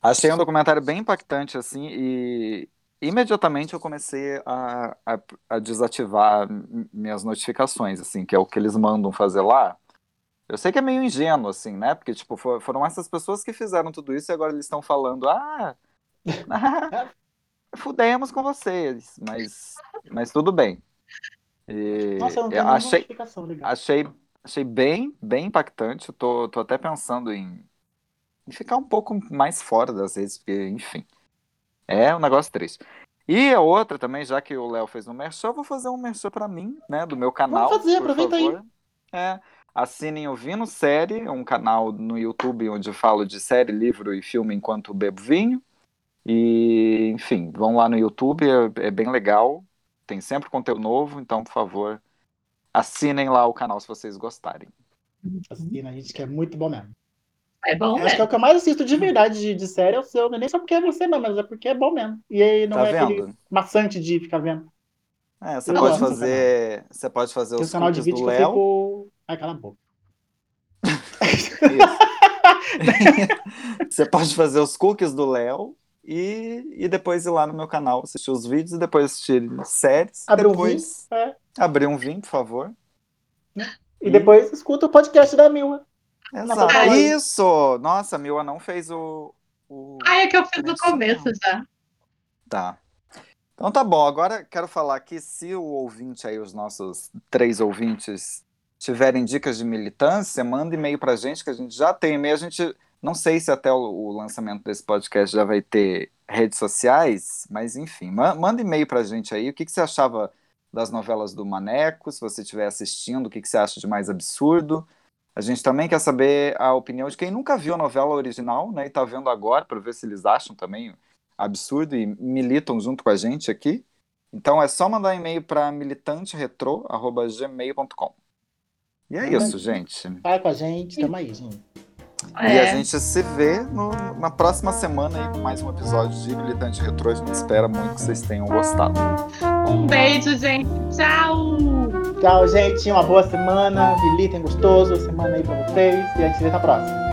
achei um documentário bem impactante, assim, e, imediatamente eu comecei a, a, a, desativar minhas notificações, assim, que é o que eles mandam fazer lá. Eu sei que é meio ingênuo, assim, né? Porque, tipo, for, foram essas pessoas que fizeram tudo isso e agora eles estão falando, ah, ah fudemos com vocês, mas, mas tudo bem. E Nossa, eu não tenho achei, notificação, achei, achei bem, bem impactante. Eu tô, tô até pensando em, em ficar um pouco mais fora das redes, porque, enfim. É um negócio triste. E a outra também, já que o Léo fez um merchan, eu vou fazer um merchan pra mim, né, do meu canal. Vamos fazer, aproveita favor. aí. É, assinem Ouvindo Série, é um canal no YouTube onde eu falo de série, livro e filme enquanto bebo vinho. E, enfim, vão lá no YouTube, é, é bem legal. Tem sempre conteúdo novo, então, por favor, assinem lá o canal se vocês gostarem. Assina, a gente que é muito bom mesmo. É bom, Acho que é o que eu mais assisto de verdade de, de série é o seu. Não é nem só porque é você, não, mas é porque é bom mesmo. E aí não tá é vendo? aquele maçante de ficar vendo. É, você pode fazer. Você pode fazer os canal de vídeo do Léo. Fico... Ai, cala a boca. você pode fazer os cookies do Léo e, e depois ir lá no meu canal assistir os vídeos e depois assistir séries. Abrir depois um vinho. É. Abrir um vinho, por favor. E, e depois escuta o podcast da Milma. Exato. Isso! Nossa, a Mila não fez o. o... Ah, é que eu fiz no começo já. Tá. Então tá bom. Agora quero falar que se o ouvinte aí, os nossos três ouvintes, tiverem dicas de militância, manda e-mail pra gente, que a gente já tem e-mail. A gente não sei se até o, o lançamento desse podcast já vai ter redes sociais, mas enfim, manda e-mail pra gente aí. O que, que você achava das novelas do Maneco? Se você estiver assistindo, o que, que você acha de mais absurdo? A gente também quer saber a opinião de quem nunca viu a novela original, né, e está vendo agora, para ver se eles acham também absurdo e militam junto com a gente aqui. Então é só mandar e-mail para militanteretro@gmail.com. E é isso, gente. Vai com a gente, tamo aí, gente. É. E a gente se vê no, na próxima semana aí com mais um episódio de Militante Retro. A gente espera muito que vocês tenham gostado. Um beijo, gente. Tchau! Tchau, gente. Uma boa semana. Militem gostoso. Semana aí pra vocês. E a gente se vê na próxima.